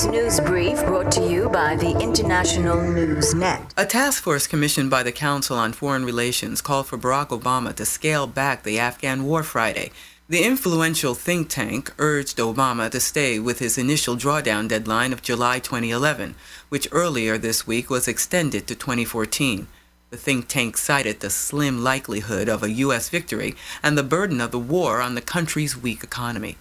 This news brief brought to you by the International News Net. A task force commissioned by the Council on Foreign Relations called for Barack Obama to scale back the Afghan war Friday. The influential think tank urged Obama to stay with his initial drawdown deadline of July 2011, which earlier this week was extended to 2014. The think tank cited the slim likelihood of a U.S. victory and the burden of the war on the country's weak economy.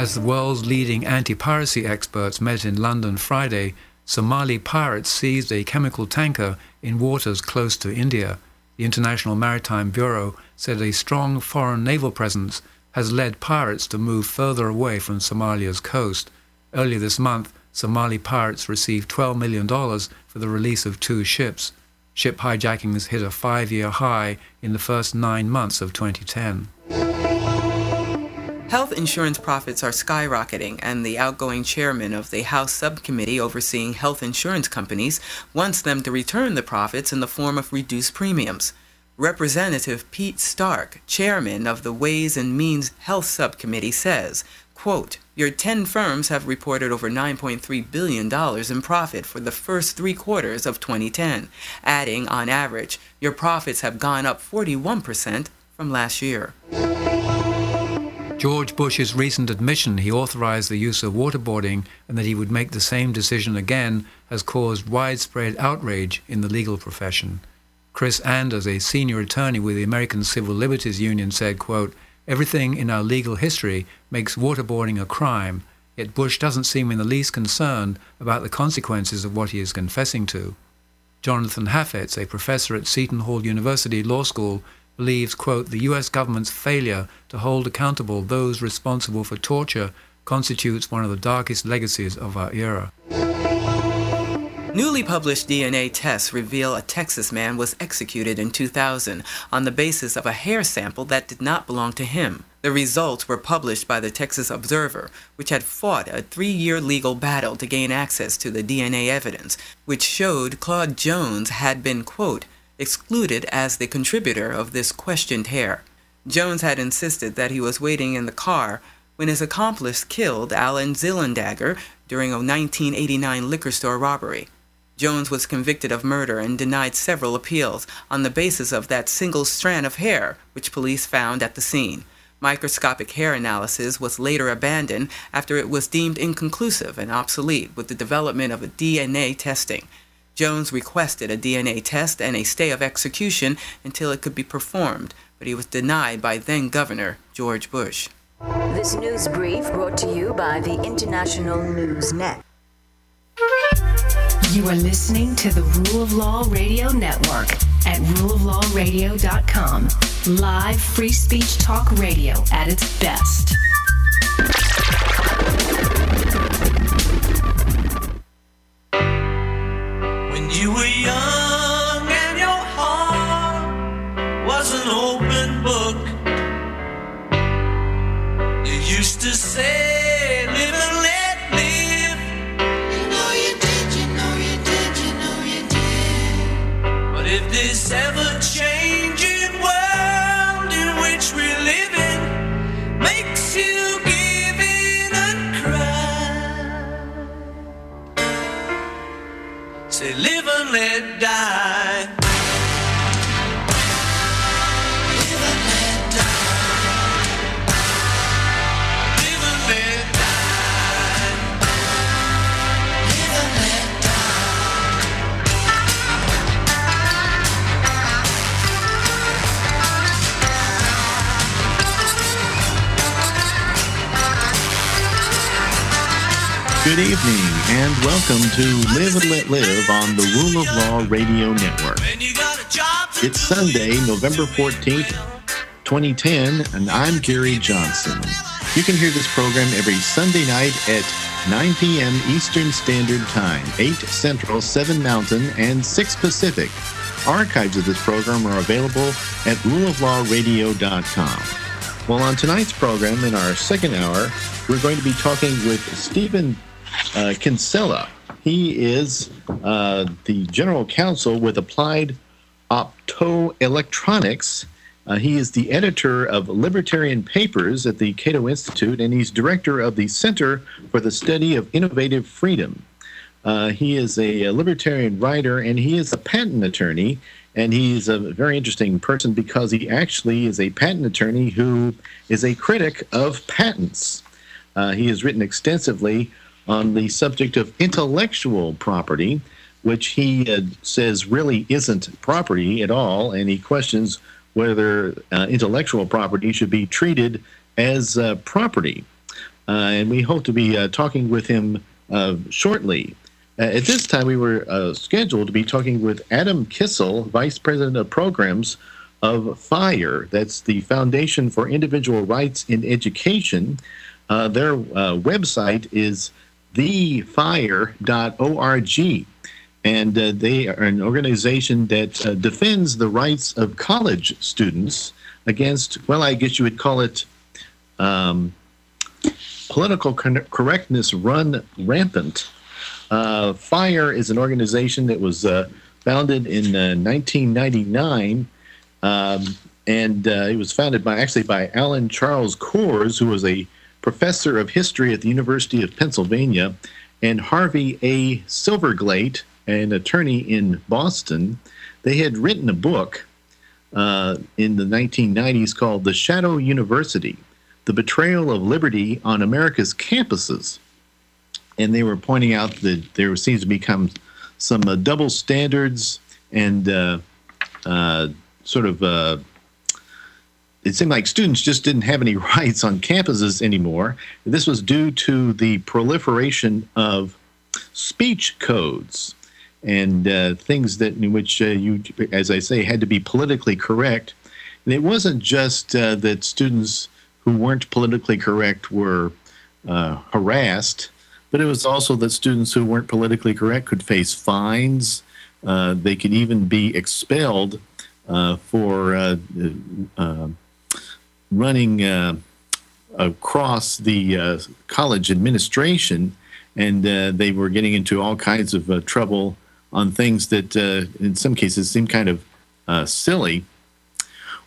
As the world's leading anti piracy experts met in London Friday, Somali pirates seized a chemical tanker in waters close to India. The International Maritime Bureau said a strong foreign naval presence has led pirates to move further away from Somalia's coast. Earlier this month, Somali pirates received $12 million for the release of two ships. Ship hijackings hit a five year high in the first nine months of 2010. Health insurance profits are skyrocketing, and the outgoing chairman of the House subcommittee overseeing health insurance companies wants them to return the profits in the form of reduced premiums. Representative Pete Stark, chairman of the Ways and Means Health Subcommittee, says, quote, Your 10 firms have reported over $9.3 billion in profit for the first three quarters of 2010, adding, on average, your profits have gone up 41% from last year. George Bush's recent admission he authorized the use of waterboarding and that he would make the same decision again has caused widespread outrage in the legal profession. Chris Anders, a senior attorney with the American Civil Liberties Union, said, quote, Everything in our legal history makes waterboarding a crime, yet Bush doesn't seem in the least concerned about the consequences of what he is confessing to. Jonathan Hafetz, a professor at Seton Hall University Law School, believes, quote, the U.S. government's failure to hold accountable those responsible for torture constitutes one of the darkest legacies of our era. Newly published DNA tests reveal a Texas man was executed in 2000 on the basis of a hair sample that did not belong to him. The results were published by the Texas Observer, which had fought a three year legal battle to gain access to the DNA evidence, which showed Claude Jones had been, quote, excluded as the contributor of this questioned hair. Jones had insisted that he was waiting in the car when his accomplice killed Alan Hilzendager during a 1989 liquor store robbery. Jones was convicted of murder and denied several appeals on the basis of that single strand of hair which police found at the scene. Microscopic hair analysis was later abandoned after it was deemed inconclusive and obsolete with the development of DNA testing. Jones requested a DNA test and a stay of execution until it could be performed, but he was denied by then Governor George Bush. This news brief brought to you by the International News Net. You are listening to the Rule of Law Radio Network at ruleoflawradio.com. Live free speech talk radio at its best. You were young and your heart was an open book. You used to say, live and let live. You know you did, you know you did, you know you did. But if this ever changing world in which we live in makes you give in and cry, say, live let die. Let die. Let die. Let Good evening and welcome to Live and Let Live on the Rule of Law Radio Network. It's Sunday, November 14th, 2010, and I'm Gary Johnson. You can hear this program every Sunday night at 9 p.m. Eastern Standard Time, 8 Central, 7 Mountain, and 6 Pacific. Archives of this program are available at ruleoflawradio.com. Well, on tonight's program, in our second hour, we're going to be talking with Stephen uh, Kinsella. He is uh, the general counsel with Applied Optoelectronics, Uh, he is the editor of Libertarian Papers at the Cato Institute, and he's director of the Center for the Study of Innovative Freedom. Uh, he is a, libertarian writer, and he is a patent attorney. And he's a very interesting person because he actually is a patent attorney who is a critic of patents. Uh, he has written extensively on the subject of intellectual property, which he uh, says really isn't property at all, and he questions whether uh, intellectual property should be treated as uh, property. Uh, and we hope to be uh, talking with him uh, shortly. at this time, we were scheduled to be talking with Adam Kissel, Vice President of Programs of FIRE. That's the Foundation for Individual Rights in Education. their website is thefire.org and uh, they are an organization that uh, defends the rights of college students against, well, I guess you would call it um, political correctness run rampant. Uh, FIRE is an organization that was uh, founded in 1999, uh, um, and uh, it was founded by actually by Alan Charles Kors, who was a professor of history at the University of Pennsylvania, and Harvey A. Silverglate an attorney in Boston. They had written a book uh, in the 1990s called The Shadow University The Betrayal of Liberty on America's Campuses. And they were pointing out that there seems to become some uh, double standards and uh, uh sort of uh, it seemed like students just didn't have any rights on campuses anymore. This was due to the proliferation of speech codes and uh, things that in which uh, you, as I say, had to be politically correct. And it wasn't just uh, that students who weren't politically correct were uh, harassed, but it was also that students who weren't politically correct could face fines. Uh, they could even be expelled uh, for running across the college administration and uh, they were getting into all kinds of uh, trouble on things that uh, in some cases seem kind of uh, silly.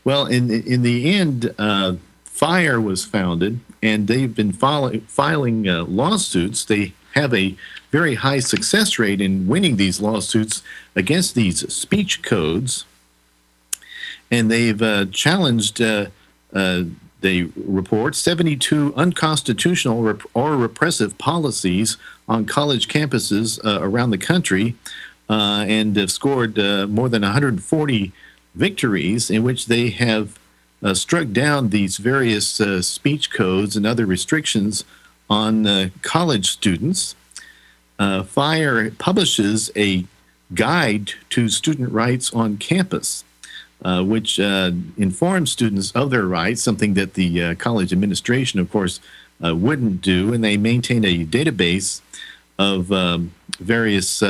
Well, in in the end, uh, Fire was founded, and they've been filing uh, lawsuits. They have a very high success rate in winning these lawsuits against these speech codes, and they've uh, challenged. Uh, they report 72 unconstitutional or repressive policies on college campuses around the country uh, and have scored uh, more than 140 victories in which they have uh, struck down these various uh, speech codes and other restrictions on uh, college students. Uh, FIRE publishes a guide to student rights on campus. Which informs students of their rights, something that the college administration, of course, wouldn't do. And they maintain a database of um, various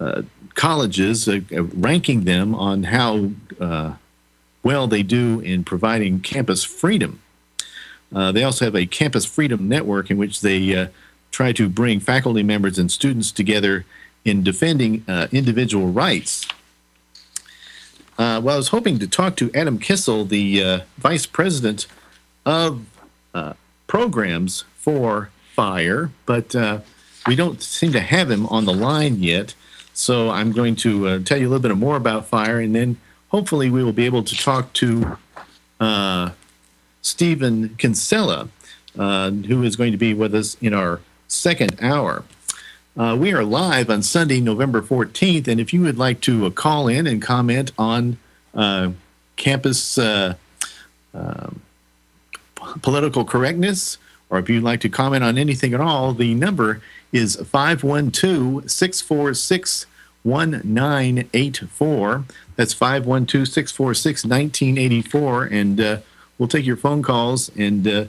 uh, colleges, uh, uh, ranking them on how uh, well they do in providing campus freedom. Uh, they also have a campus freedom network in which they try to bring faculty members and students together in defending individual rights. Well, I was hoping to talk to Adam Kissel, the vice president of programs for FIRE, but we don't seem to have him on the line yet. So I'm going to uh, tell you a little bit more about fire, and then hopefully we will be able to talk to uh, Stephen Kinsella, uh, who is going to be with us in our second hour. Uh, we are live on Sunday, November 14th, and if you would like to uh, call in and comment on uh, campus um, political correctness, or if you'd like to comment on anything at all, the number is 512 646 1984. That's 512 646 1984. And uh, we'll take your phone calls and uh,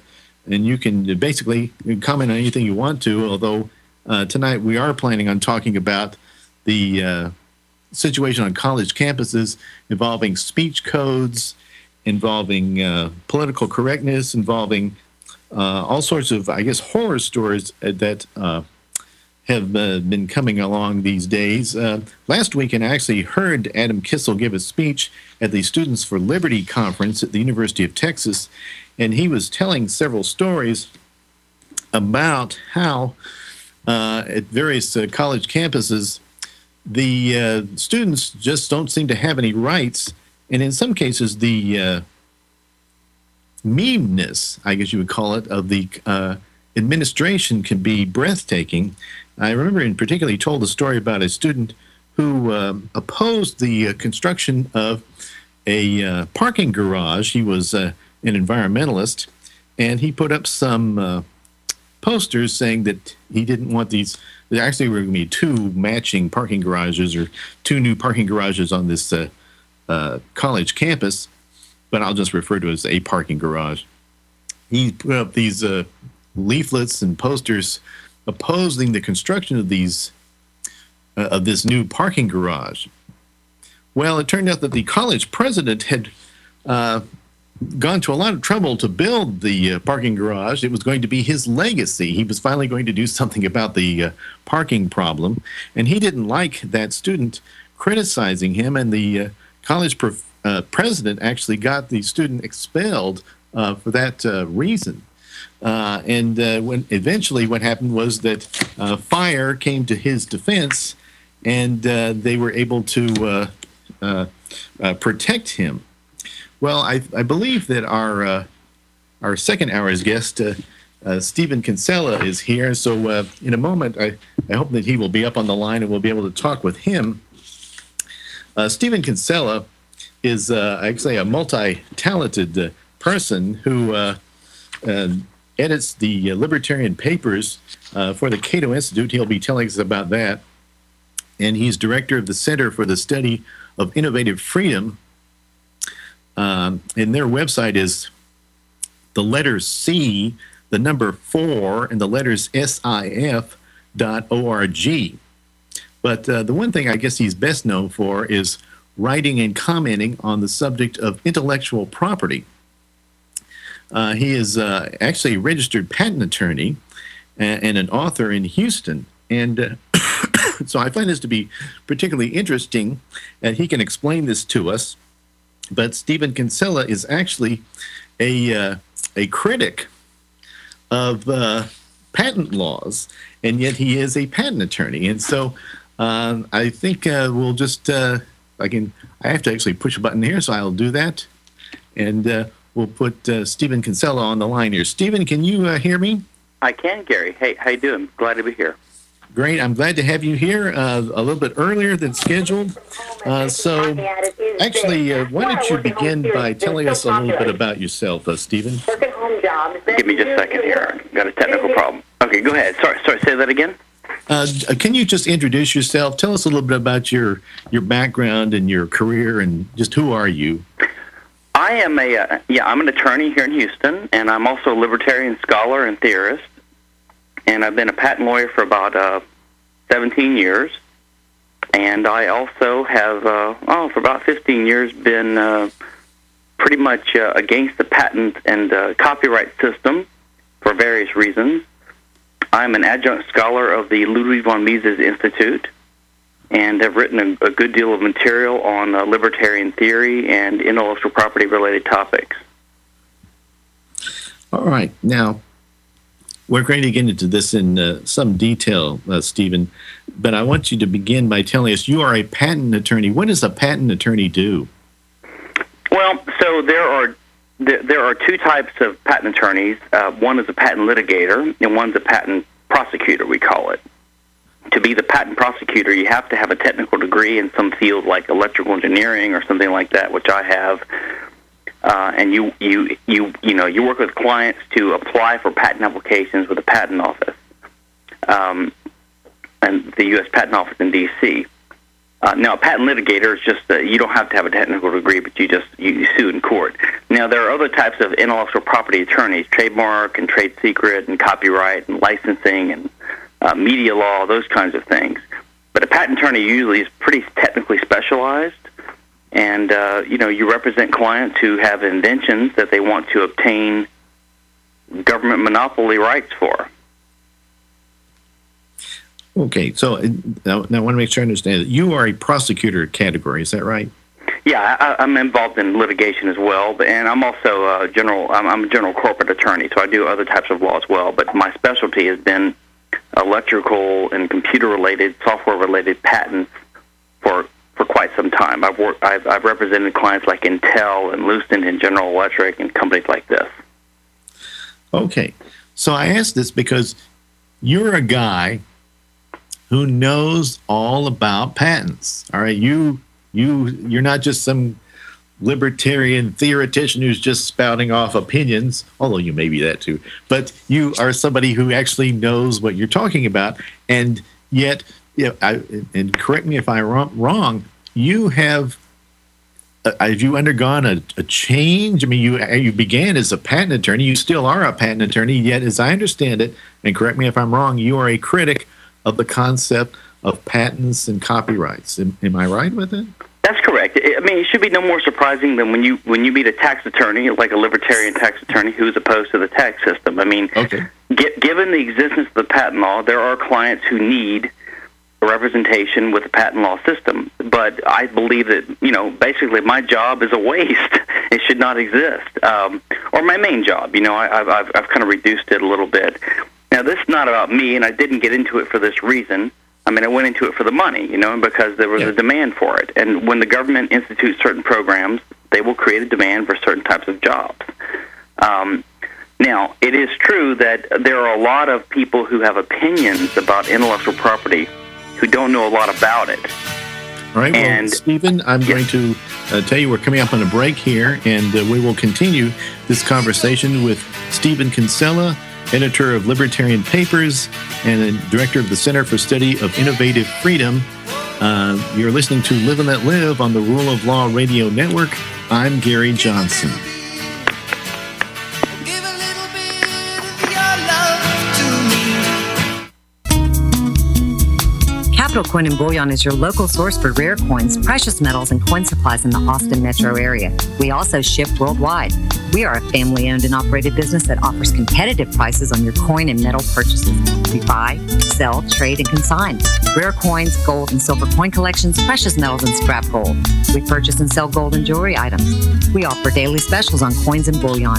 and you can basically comment on anything you want to. Although uh, tonight we are planning on talking about the uh, situation on college campuses involving speech codes, involving uh, political correctness, involving uh, all sorts of, I guess, horror stories that have uh, been coming along these days. Uh, last weekend, I actually heard Adam Kissel give a speech at the Students for Liberty conference at the University of Texas, and he was telling several stories about how uh, at various uh, college campuses the uh, students just don't seem to have any rights, and in some cases, the uh, meanness, I guess you would call it, of the administration can be breathtaking I remember in particular he told a story about a student who um, opposed the uh, construction of a uh, parking garage. He was uh, an environmentalist, and he put up some uh, posters saying that he didn't want these. There actually were going to be two matching parking garages or two new parking garages on this uh, uh, college campus, but I'll just refer to it as a parking garage. He put up these leaflets and posters opposing the construction of these uh, of this new parking garage. Well, it turned out that the college president had uh, gone to a lot of trouble to build the uh, parking garage. It was going to be his legacy. He was finally going to do something about the uh, parking problem, and he didn't like that student criticizing him. And the uh, college uh, president actually got the student expelled for that reason. Uh, and uh, when eventually, what happened was that uh, fire came to his defense, and uh, they were able to uh, uh, protect him. Well, I, I, believe that our uh, our second hour's guest, uh, uh, Stephen Kinsella, is here. So in a moment, I, I hope that he will be up on the line and we'll be able to talk with him. Stephen Kinsella is actually a multi-talented person who um, edits the uh, libertarian papers uh, for the Cato Institute. He'll be telling us about that. And he's director of the Center for the Study of Innovative Freedom. Um, and their website is the letters C, the number four, and the letters SIF dot org. But uh, the one thing I guess he's best known for is writing and commenting on the subject of intellectual property. Uh, he is uh, actually a registered patent attorney and, and an author in Houston. And uh, so I find this to be particularly interesting, and he can explain this to us. But Stephen Kinsella is actually a, uh, a critic of uh, patent laws, and yet he is a patent attorney. And so um, I think uh, we'll just, I can, I have to actually push a button here, so I'll do that. And we'll put uh, Stephen Kinsella on the line here. Stephen, can you uh, hear me? I can, Gary. Hey, how you doing? Glad to be here. Great. I'm glad to have you here uh, a little bit earlier than scheduled. Uh, so, actually, uh, why don't you begin by telling us a little bit about yourself, uh, Stephen? Give me just a second here. i Got a technical problem. Okay, go ahead. Sorry, sorry. Say that again. Uh, can you just introduce yourself? Tell us a little bit about your your background and your career, and just who are you? I am a uh, yeah. I'm an attorney here in Houston, and I'm also a libertarian scholar and theorist. And I've been a patent lawyer for about uh, 17 years. And I also have, uh, oh, for about 15 years, been uh, pretty much uh, against the patent and uh, copyright system for various reasons. I'm an adjunct scholar of the Ludwig von Mises Institute and have written a, a good deal of material on uh, libertarian theory and intellectual property related topics. All right. Now, we're going to get into this in uh, some detail, uh, Stephen, but I want you to begin by telling us you are a patent attorney. What does a patent attorney do? Well, so there are there are two types of patent attorneys. Uh, one is a patent litigator, and one's a patent prosecutor. We call it to be the patent prosecutor, you have to have a technical degree in some field like electrical engineering or something like that, which I have. Uh, and you, you, you, you know, you work with clients to apply for patent applications with the patent office, um, and the U.S. Patent Office in D.C. Uh, now, a patent litigator is just uh, you don't have to have a technical degree, but you just you, you sue in court. Now, there are other types of intellectual property attorneys: trademark and trade secret and copyright and licensing and uh, media law, those kinds of things. But a patent attorney usually is pretty technically specialized, and uh, you know you represent clients who have inventions that they want to obtain government monopoly rights for. Okay, so uh, now, now I want to make sure I understand that you are a prosecutor category. Is that right? Yeah, I, I'm involved in litigation as well, and I'm also a general. I'm, I'm a general corporate attorney, so I do other types of law as well. But my specialty has been electrical and computer-related, software-related patents quite some time. I've worked. I've, I've represented clients like Intel and Lucent and General Electric and companies like this. Okay, so I asked this because you're a guy who knows all about patents. All right, you you you're not just some libertarian theoretician who's just spouting off opinions, although you may be that too. But you are somebody who actually knows what you're talking about, and yet, yeah, I, and correct me if I'm wrong. You have uh, have you undergone a, a, change? I mean, you you began as a patent attorney. You still are a patent attorney. Yet, as I understand it, and correct me if I'm wrong, you are a critic of the concept of patents and copyrights. Am, am I right with it? That's correct. I mean, it should be no more surprising than when you when you meet a tax attorney, like a libertarian tax attorney, who's opposed to the tax system. I mean, okay. given the existence of the patent law, there are clients who need representation with the patent law system. But I believe that you know, basically, my job is a waste. it should not exist. Um, or my main job. You know, I, I've I've kind of reduced it a little bit. Now, this is not about me, and I didn't get into it for this reason. I mean, I went into it for the money, you know, because there was yeah. a demand for it. And when the government institutes certain programs, they will create a demand for certain types of jobs. Um, now, it is true that there are a lot of people who have opinions about intellectual property who don't know a lot about it. All right, and, well, Stephen, I'm yes. going to uh, tell you we're coming up on a break here, and uh, we will continue this conversation with Stephen Kinsella editor of Libertarian Papers and director of the Center for Study of Innovative Freedom. Uh, you're listening to Live and Let Live on the Rule of Law Radio Network. I'm Gary Johnson. Capital Coin and Bullion is your local source for rare coins, precious metals, and coin supplies in the Austin metro area. We also ship worldwide. We are a family owned and operated business that offers competitive prices on your coin and metal purchases. We buy, sell, trade, and consign rare coins, gold and silver coin collections, precious metals, and scrap gold. We purchase and sell gold and jewelry items. We offer daily specials on coins and bullion.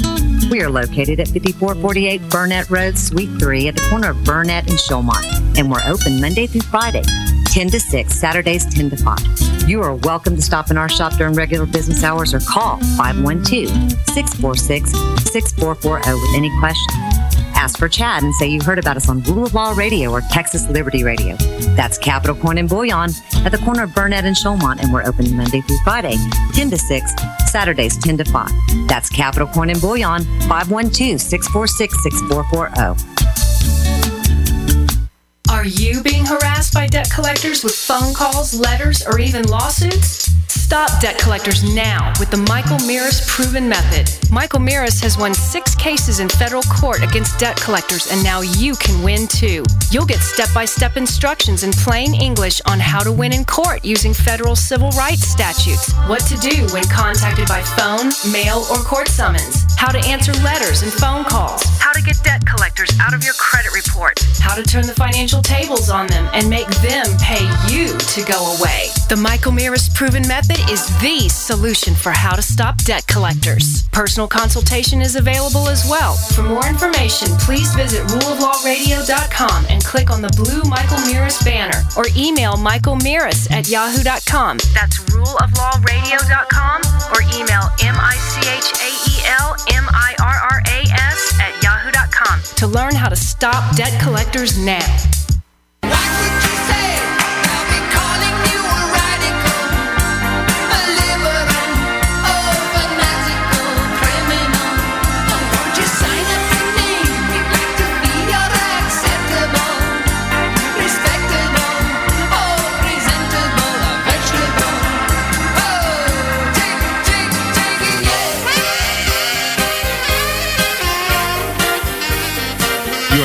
We are located at 5448 Burnet Road, Suite 3 at the corner of Burnet and Shoalmont, and we're open Monday through Friday. 10 to 6, Saturdays 10 to 5. You are welcome to stop in our shop during regular business hours or call 512 646 6440 with any questions. Ask for Chad and say you heard about us on Rule of Law Radio or Texas Liberty Radio. That's Capital Coin and Bullion at the corner of Burnet and Shoalmont, and we're open Monday through Friday, 10 to 6, Saturdays 10 to 5. That's Capital Coin and Bullion, 512 646 6440. Are you being harassed by debt collectors with phone calls, letters, or even lawsuits? Stop debt collectors now with the Michael Mirras proven method. Michael Mirras has won six cases in federal court against debt collectors, and now you can win too. You'll get step by step instructions in plain English on how to win in court using federal civil rights statutes, what to do when contacted by phone, mail, or court summons, how to answer letters and phone calls, how to get debt collectors out of your credit report, how to turn the financial tables on them and make them pay you to go away. The Michael Mirras proven method is the solution for how to stop debt collectors. Personal consultation is available as well. For more information, please visit ruleoflawradio.com and click on the blue Michael Mirras banner or email Michael Mirras at yahoo.com. That's ruleoflawradio.com or email M-I-C-H-A-E-L M-I-R-R-A-S at yahoo.com to learn how to stop debt collectors now.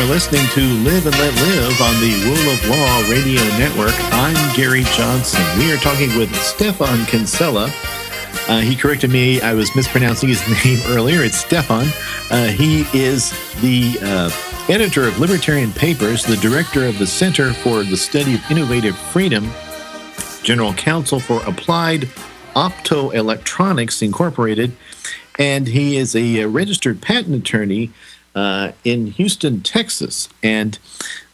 Are listening to Live and Let Live on the Rule of Law Radio Network. I'm Gary Johnson. We are talking with Stephan Kinsella. Uh, he corrected me. I was mispronouncing his name earlier. It's Stephan. Uh, he is the uh, editor of Libertarian Papers, the director of the Center for the Study of Innovative Freedom, general counsel for Applied Optoelectronics Incorporated, and he is a registered patent attorney uh, in Houston, Texas. And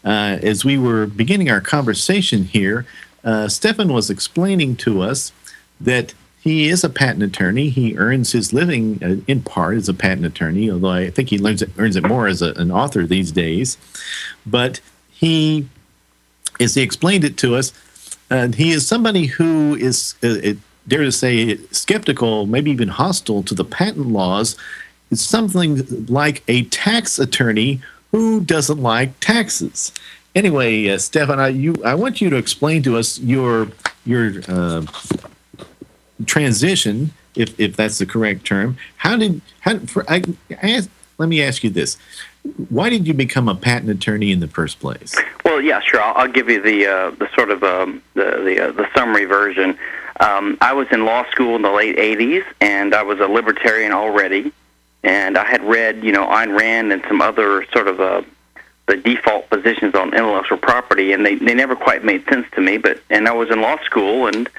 uh, as we were beginning our conversation here, uh, Stephan was explaining to us that he is a patent attorney. He earns his living uh, in part as a patent attorney, although I think he learns it, earns it more as a, an author these days. But he, as he explained it to us, he is somebody who is, uh, dare to say, skeptical, maybe even hostile to the patent laws. It's something like a tax attorney who doesn't like taxes. Anyway, uh, Stephan, I, you, I want you to explain to us your your uh, transition, if if that's the correct term. How did how for, I, I let me ask you this: Why did you become a patent attorney in the first place? Well, yeah, sure. I'll, I'll give you the uh, the sort of um, the the, uh, the summary version. Um, I was in law school in the late '80s, and I was a libertarian already. And I had read, you know, Ayn Rand and some other sort of uh, the default positions on intellectual property, and they they never quite made sense to me. But and I was in law school, and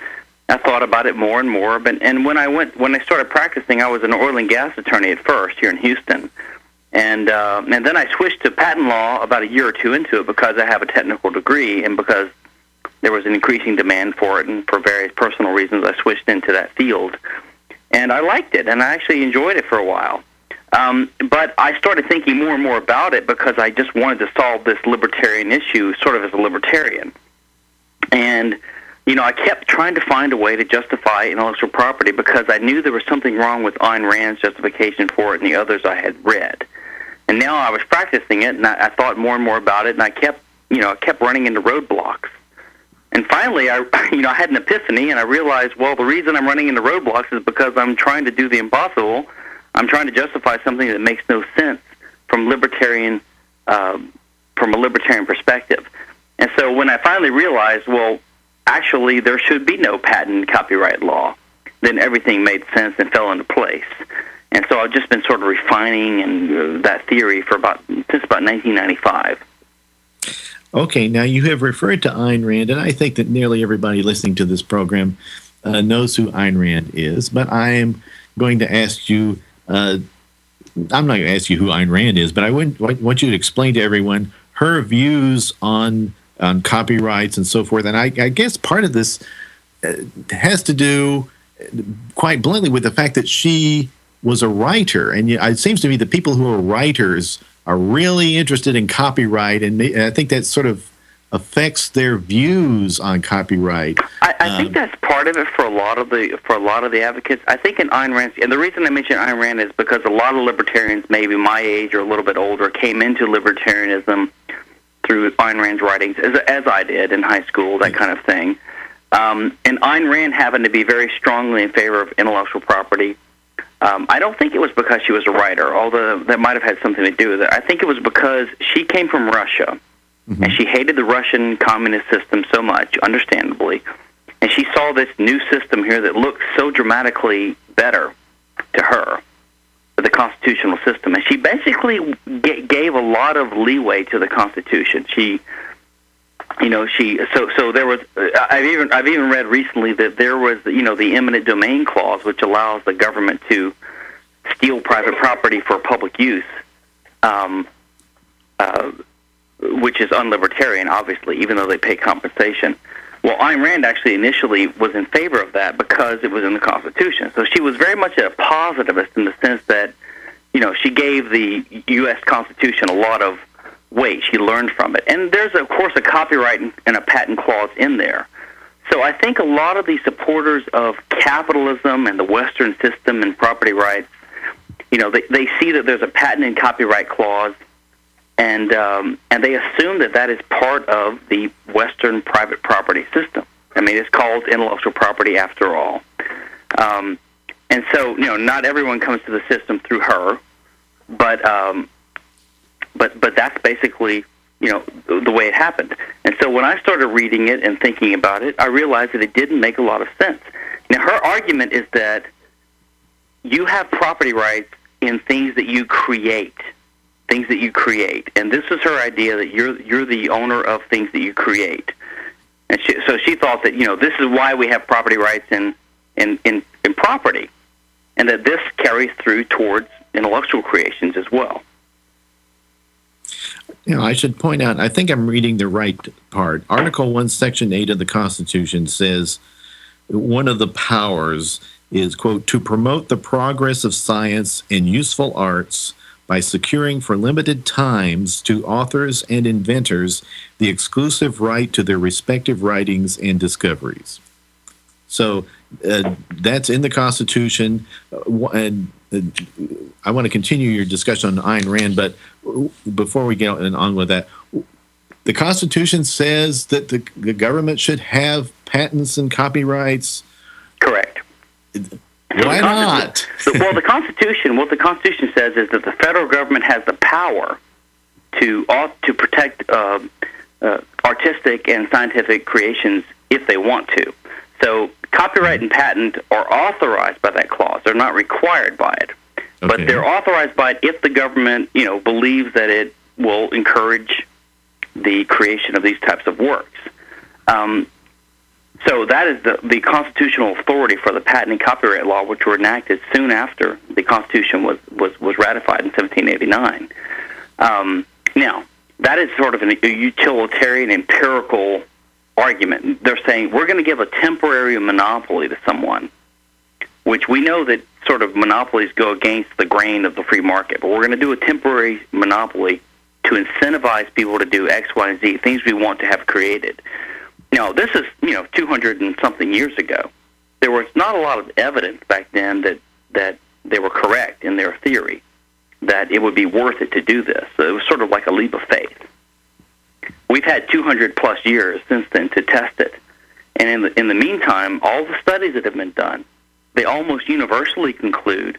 I thought about it more and more. But and when I went when I started practicing, I was an oil and gas attorney at first here in Houston, and uh, and then I switched to patent law about a year or two into it because I have a technical degree and because there was an increasing demand for it, and for various personal reasons, I switched into that field, and I liked it, and I actually enjoyed it for a while. Um, but I started thinking more and more about it because I just wanted to solve this libertarian issue, sort of as a libertarian, and you know, I kept trying to find a way to justify intellectual property because I knew there was something wrong with Ayn Rand's justification for it and the others I had read. And now I was practicing it, and I, I thought more and more about it, and I kept, you know, I kept running into roadblocks. And finally, I, you know, I had an epiphany, and I realized, well, the reason I'm running into roadblocks is because I'm trying to do the impossible. I'm trying to justify something that makes no sense from libertarian, um, from a libertarian perspective. And so when I finally realized, well, actually there should be no patent copyright law, then everything made sense and fell into place. And so I've just been sort of refining and uh, that theory for about since about 1995. Okay, now you have referred to Ayn Rand, and I think that nearly everybody listening to this program uh, knows who Ayn Rand is. But I am going to ask you. Uh, I'm not going to ask you who Ayn Rand is, but I would, want you to explain to everyone her views on on copyrights and so forth. And I, I guess part of this uh, has to do, quite bluntly, with the fact that she was a writer. And it seems to me that people who are writers are really interested in copyright, and, I think that sort of affects their views on copyright. I, I um, think that's part of it for a lot of the for a lot of the advocates. I think in Ayn Rand, and the reason I mention Ayn Rand is because a lot of libertarians, maybe my age or a little bit older, came into libertarianism through Ayn Rand's writings, as, as I did in high school, that kind of thing. Um, and Ayn Rand happened to be very strongly in favor of intellectual property. Um, I don't think it was because she was a writer, although that might have had something to do with it. I think it was because she came from Russia, mm-hmm. and she hated the Russian communist system so much, understandably. And she saw this new system here that looked so dramatically better to her the constitutional system, and she basically g- gave a lot of leeway to the Constitution. She, you know, she so so there was. I've even I've even read recently that there was you know the eminent domain clause, which allows the government to steal private property for public use, um, uh, which is unlibertarian, obviously, even though they pay compensation. Well, Ayn Rand actually initially was in favor of that because it was in the Constitution. So she was very much a positivist in the sense that, you know, she gave the U.S. Constitution a lot of weight. She learned from it. And there's, of course, a copyright and a patent clause in there. So I think a lot of the supporters of capitalism and the Western system and property rights, you know, they, they see that there's a patent and copyright clause – and um, and they assume that that is part of the Western private property system. I mean, it's called intellectual property after all. Um, and so, you know, not everyone comes to the system through her, but um, but but that's basically you know the, way it happened. And so, when I started reading it and thinking about it, I realized that it didn't make a lot of sense. Now, her argument is that you have property rights in things that you create things that you create. And this is her idea that you're you're the owner of things that you create. And she, so she thought that you know this is why we have property rights in in in, in property, and that this carries through towards intellectual creations as well. You know, I should point out, I think I'm reading the right part. Article 1, Section 8 of the Constitution says one of the powers is, quote, to promote the progress of science and useful arts by securing for limited times to authors and inventors the exclusive right to their respective writings and discoveries. So uh, that's in the Constitution. Uh, and uh, I want to continue your discussion on Ayn Rand, but before we get on with that, the Constitution says that the, the government should have patents and copyrights. Correct. Why not? well, the Constitution, what the Constitution says is that the federal government has the power to to protect uh, uh, artistic and scientific creations if they want to. So, copyright and patent are authorized by that clause; they're not required by it, okay. but they're authorized by it if the government, you know, believes that it will encourage the creation of these types of works. Um, so that is the, the constitutional authority for the patent and copyright law, which were enacted soon after the Constitution was, was, was ratified in 1789. Um, now, that is sort of an, a utilitarian empirical argument. They're saying we're going to give a temporary monopoly to someone, which we know that sort of monopolies go against the grain of the free market, but we're going to do a temporary monopoly to incentivize people to do X, Y, and Z, things we want to have created. Now, this is, you know, 200 and something years ago. There was not a lot of evidence back then that, that they were correct in their theory, that it would be worth it to do this. So it was sort of like a leap of faith. We've had 200 plus years since then to test it. And in the, in the meantime, all the studies that have been done, they almost universally conclude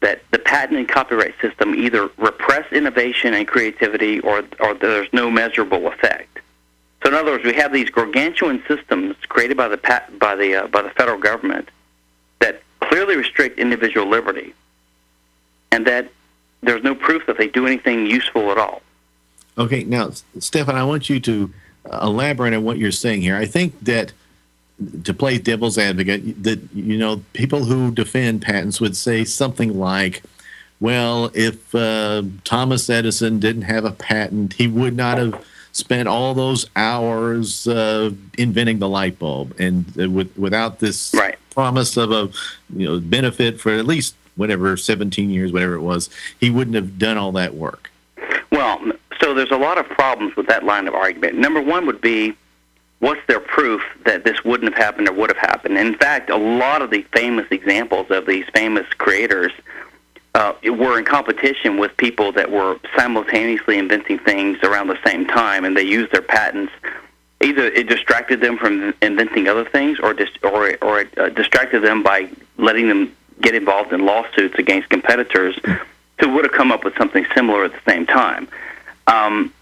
that the patent and copyright system either repress innovation and creativity or, or there's no measurable effect. So in other words, we have these gargantuan systems created by the by the uh, by the federal government that clearly restrict individual liberty, and that there's no proof that they do anything useful at all. Okay, now, Stephan, I want you to elaborate on what you're saying here. I think that to play devil's advocate, that you know, people who defend patents would say something like, "Well, if uh, Thomas Edison didn't have a patent, he would not have." Spent all those hours uh, inventing the light bulb, and uh, with, without this right. promise of a you know benefit for at least whatever 17 years, whatever it was, he wouldn't have done all that work. Well, so there's a lot of problems with that line of argument. Number one would be what's their proof that this wouldn't have happened or would have happened? in fact, a lot of the famous examples of these famous creators uh, were in competition with people that were simultaneously inventing things around the same time, and they used their patents. Either it distracted them from inventing other things, or dis- or or it uh, distracted them by letting them get involved in lawsuits against competitors who would have come up with something similar at the same time. Um,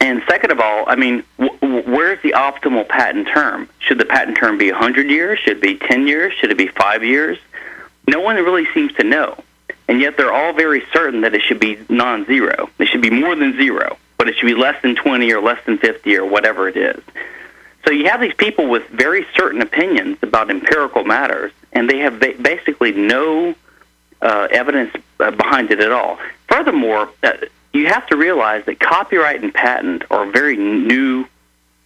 and second of all, I mean, w- where's the optimal patent term? Should the patent term be 100 years? Should it be 10 years? Should it be five years? No one really seems to know and yet they're all very certain that it should be non-zero. It should be more than zero, but it should be less than 20 or less than 50 or whatever it is. So you have these people with very certain opinions about empirical matters, and they have basically no uh, evidence uh, behind it at all. Furthermore, uh, you have to realize that copyright and patent are very new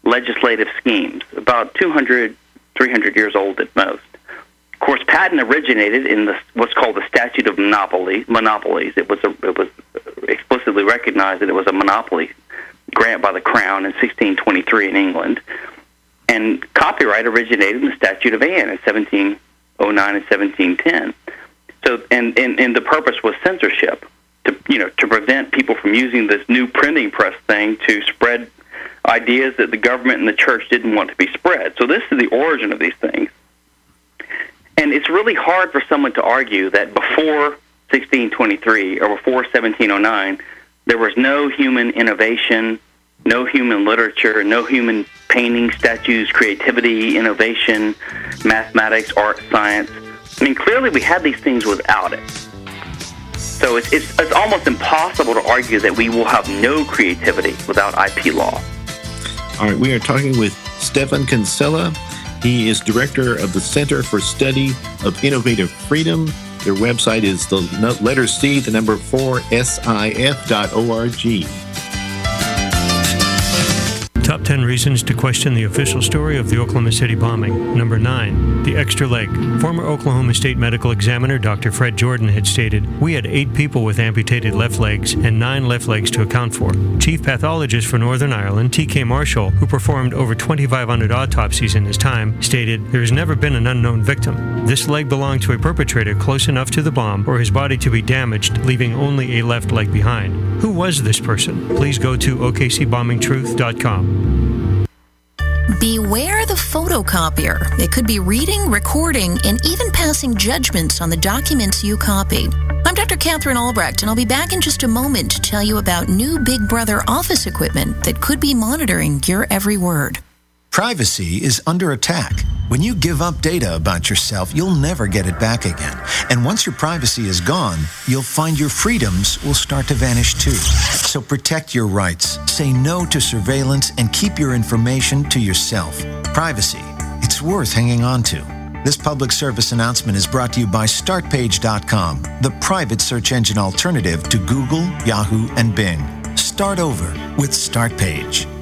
legislative schemes, about 200, 300 years old at most. Of course, patent originated in the, what's called the Statute of Monopoly, Monopolies. It was a, it was explicitly recognized that it was a monopoly grant by the Crown in 1623 in England. And copyright originated in the Statute of Anne in 1709 and 1710. So, and, and, and the purpose was censorship to you know to prevent people from using this new printing press thing to spread ideas that the government and the church didn't want to be spread. So this is the origin of these things. And it's really hard for someone to argue that before 1623 or before 1709, there was no human innovation, no human literature, no human painting, statues, creativity, innovation, mathematics, art, science. I mean, clearly we had these things without it. So it's, it's, it's almost impossible to argue that we will have no creativity without IP law. All right, we are talking with Stephan Kinsella. He is director of the Center for Study of Innovative Freedom. Their website is the letter C, the number four, SIF.org. Top 10 reasons to question the official story of the Oklahoma City bombing. Number 9. The extra leg. Former Oklahoma State Medical Examiner Dr. Fred Jordan had stated, We had eight people with amputated left legs and nine left legs to account for. Chief pathologist for Northern Ireland, T.K. Marshall, who performed over 2,500 autopsies in his time, stated, There has never been an unknown victim. This leg belonged to a perpetrator close enough to the bomb for his body to be damaged, leaving only a left leg behind. Who was this person? Please go to okcbombingtruth.com. Beware the photocopier. It could be reading, recording, and even passing judgments on the documents you copy. I'm Dr. Katherine Albrecht, and I'll be back in just a moment to tell you about new Big Brother office equipment that could be monitoring your every word. Privacy is under attack. When you give up data about yourself, you'll never get it back again. And once your privacy is gone, you'll find your freedoms will start to vanish too. So protect your rights, say no to surveillance, and keep your information to yourself. Privacy, it's worth hanging on to. This public service announcement is brought to you by StartPage.com, the private search engine alternative to Google, Yahoo, and Bing. Start over with StartPage.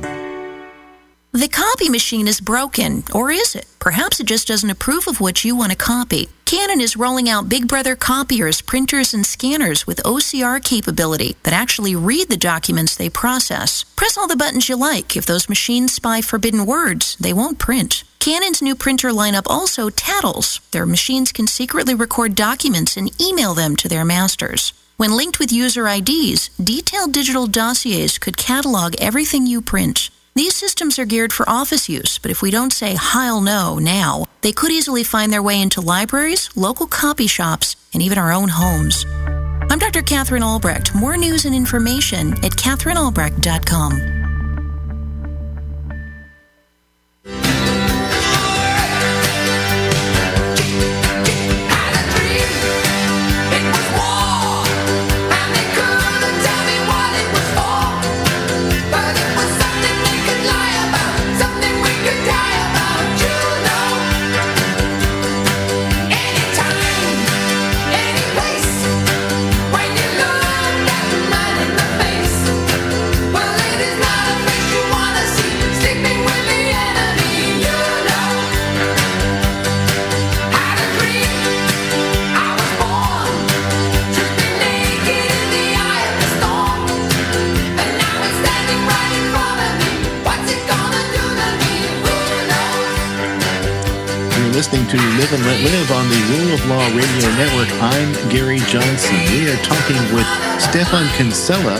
The copy machine is broken, or is it? Perhaps it just doesn't approve of what you want to copy. Canon is rolling out Big Brother copiers, printers, and scanners with OCR capability that actually read the documents they process. Press all the buttons you like. If those machines spy forbidden words, they won't print. Canon's new printer lineup also tattles. Their machines can secretly record documents and email them to their masters. When linked with user IDs, detailed digital dossiers could catalog everything you print. These systems are geared for office use, but if we don't say Heil no now, they could easily find their way into libraries, local copy shops, and even our own homes. I'm Dr. Katherine Albrecht. More news and information at katherinealbrecht.com. listening to Live and Let Live on the Rule of Law Radio Network. I'm Gary Johnson. We are talking with Stephan Kinsella.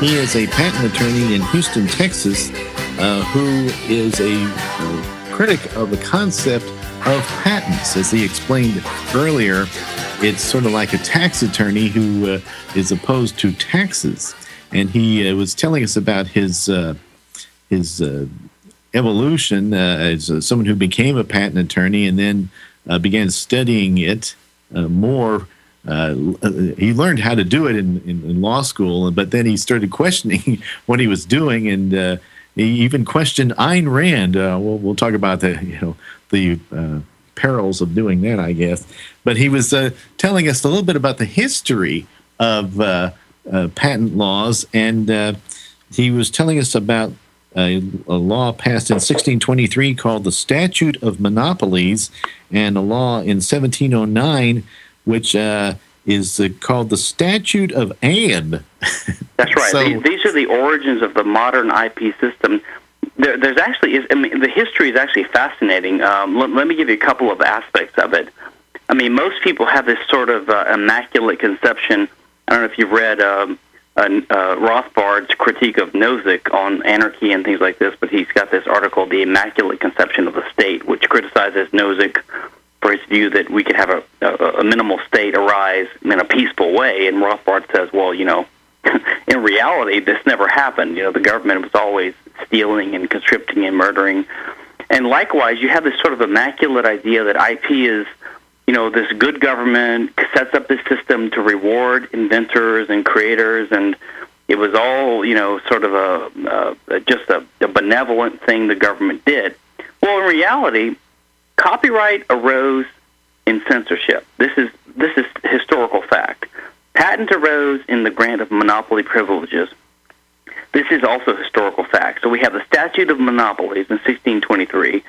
He is a patent attorney in Houston, Texas, uh, who is a uh, critic of the concept of patents. As he explained earlier, it's sort of like a tax attorney who uh, is opposed to taxes. And he uh, was telling us about his uh, his uh, evolution uh, as uh, someone who became a patent attorney and then uh, began studying it uh, more. Uh, he learned how to do it in, in, in, law school, but then he started questioning what he was doing, and uh, he even questioned Ayn Rand. we'll, we'll talk about the you know the perils of doing that, I guess. But he was telling us a little bit about the history of patent laws, and he was telling us about a, a, law passed in 1623 called the Statute of Monopolies, and a law in 1709 which uh, is uh, called the Statute of Anne. That's right. so, these, these, are the origins of the modern IP system. There, there's actually, I mean, the history is actually fascinating. Um, let, let, me give you a couple of aspects of it. I mean, most people have this sort of uh, immaculate conception. I don't know if you've read um, uh, Rothbard's critique of Nozick on anarchy and things like this, but he's got this article, The Immaculate Conception of the State, which criticizes Nozick for his view that we could have a, a, a minimal state arise in a peaceful way. And Rothbard says, well, you know, in reality, this never happened. You know, the government was always stealing and conscripting and murdering. And likewise, you have this sort of immaculate idea that IP is you know, this good government sets up this system to reward inventors and creators, and it was all, you know, sort of a, a just a, a benevolent thing the government did. Well, in reality, copyright arose in censorship. This is this is historical fact. Patent arose in the grant of monopoly privileges. This is also historical fact. So we have the Statute of Monopolies in 1623.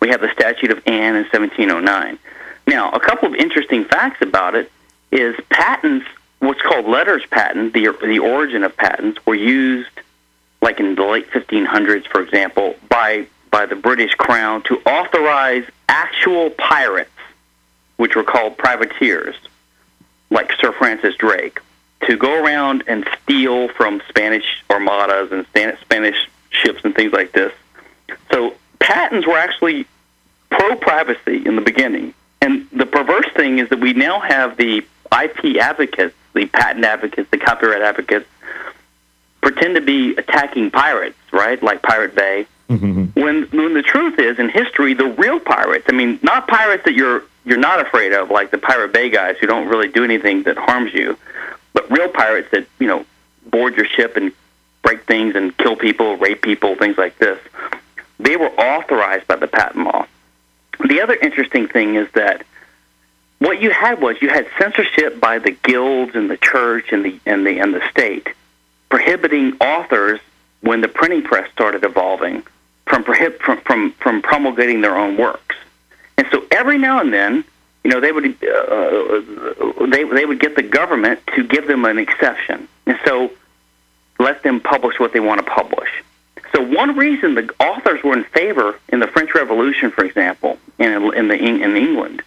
We have the Statute of Anne in 1709. Now, a couple of interesting facts about it is patents, what's called letters patent, the the origin of patents, were used like in the late 1500s, for example, by by the British Crown to authorize actual pirates, which were called privateers, like Sir Francis Drake, to go around and steal from Spanish armadas and Spanish ships and things like this. So patents were actually pro privacy in the beginning and the perverse thing is that we now have the IP advocates, the patent advocates, the copyright advocates, pretend to be attacking pirates, right? Like Pirate Bay. Mm-hmm. When when the truth is, in history, the real pirates. I mean, not pirates that you're you're not afraid of, like the Pirate Bay guys who don't really do anything that harms you, but real pirates that you know board your ship and break things and kill people, rape people, things like this. They were authorized by the patent law. The other interesting thing is that what you had was you had censorship by the guilds and the church and the and the and the state prohibiting authors when the printing press started evolving from prohib- from, from from promulgating their own works. And so every now and then, you know, they would uh, they they would get the government to give them an exception, and so let them publish what they want to publish. So one reason the authors were in favor in the French Revolution, for example, in in the in England,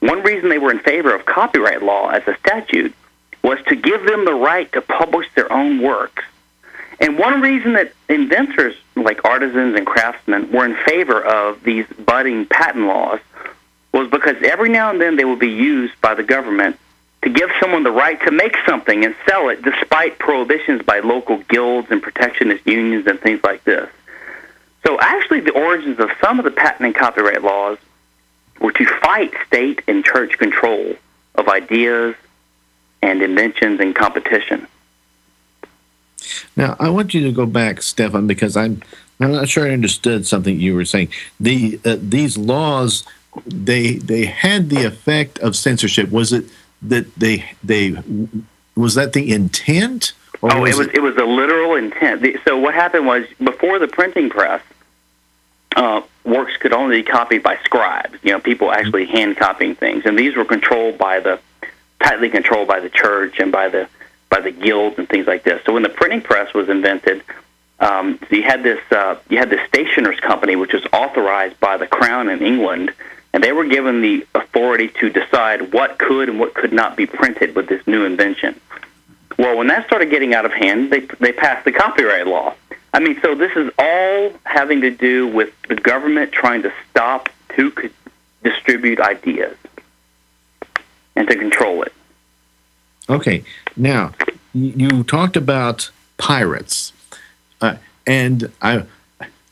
one reason they were in favor of copyright law as a statute was to give them the right to publish their own works. And one reason that inventors like artisans and craftsmen were in favor of these budding patent laws was because every now and then they would be used by the government to give someone the right to make something and sell it despite prohibitions by local guilds and protectionist unions and things like this. So actually the origins of some of the patent and copyright laws were to fight state and church control of ideas and inventions and competition. Now, I want you to go back, Stephan, because I'm I'm not sure I understood something you were saying. The uh, these laws they they had the effect of censorship. Was it that they they was that the intent? oh, was it was it, it was a literal intent. So what happened was before the printing press, uh, works could only be copied by scribes. You know, people actually hand copying things, and these were controlled by the tightly controlled by the church and by the by the guilds and things like this. So when the printing press was invented, um, so you had this uh, you had the stationers company, which was authorized by the crown in England and they were given the authority to decide what could and what could not be printed with this new invention. Well, when that started getting out of hand, they they passed the copyright law. I mean, so this is all having to do with the government trying to stop who could distribute ideas and to control it. Okay, now you talked about pirates, uh, and I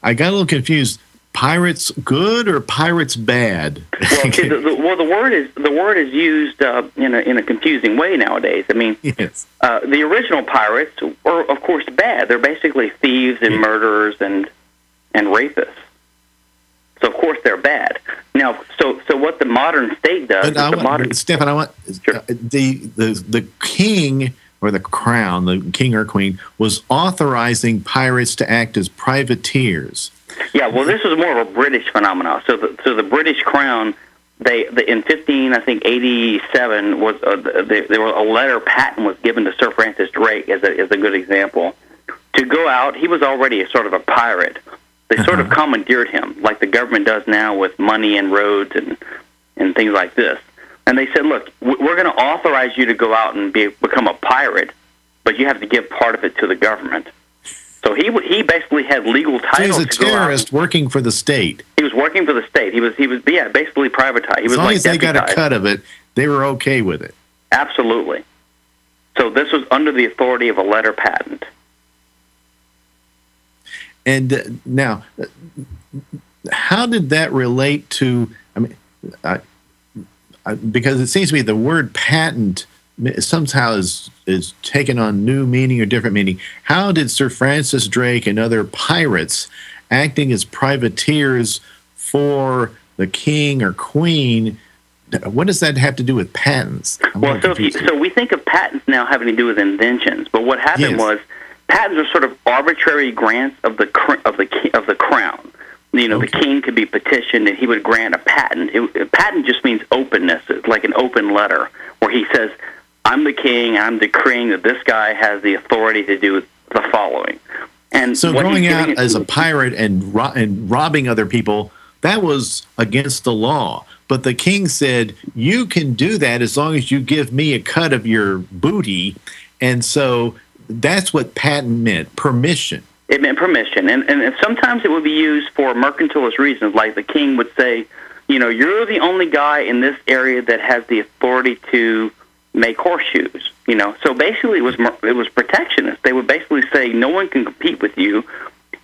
I got a little confused pirates good or pirates bad? well, the, the, well, the word is the word is used uh, in a in a confusing way nowadays. I mean, yes. uh, the original pirates were, of course, bad. They're basically thieves and murderers and and rapists. So of course they're bad. Now, so so what the modern state does? I want, modern, Stephan, I want sure. uh, the the the king or the crown, the king or queen, was authorizing pirates to act as privateers. Yeah, well, this was more of a British phenomenon. So, the, so the British Crown, they the, in fifteen, I think eighty seven was uh, they, there was a letter patent was given to Sir Francis Drake as a as a good example to go out. He was already a sort of a pirate. They uh-huh. sort of uh-huh. commandeered him, like the government does now with money and roads and and things like this. And they said, "Look, we're going to authorize you to go out and be, become a pirate, but you have to give part of it to the government." So he he basically had legal title. So he's a terrorist working for the state. He was working for the state. He was he was yeah basically privatized. He as was long like as they got a cut of it, they were okay with it. Absolutely. So this was under the authority of a letter patent. And uh, now, how did that relate to? I mean, I, uh, because it seems to me the word patent somehow is is taken on new meaning or different meaning. How did Sir Francis Drake and other pirates acting as privateers for the king or queen? What does that have to do with patents? I'm well, so, you, so we think of patents now having to do with inventions, but what happened yes. was patents are sort of arbitrary grants of the of the of the crown. You know, okay. the king could be petitioned and he would grant a patent. It, a patent just means openness. It's like an open letter where he says, I'm the king. I'm decreeing that this guy has the authority to do the following. And so, going out as a pirate and ro- and robbing other people that was against the law. But the king said, "You can do that as long as you give me a cut of your booty." And so that's what patent meant permission. It meant permission. And, and sometimes it would be used for mercantilist reasons, like the king would say, you know, you're the only guy in this area that has the authority to make horseshoes. You know, so basically it was it was protectionist. They would basically say no one can compete with you,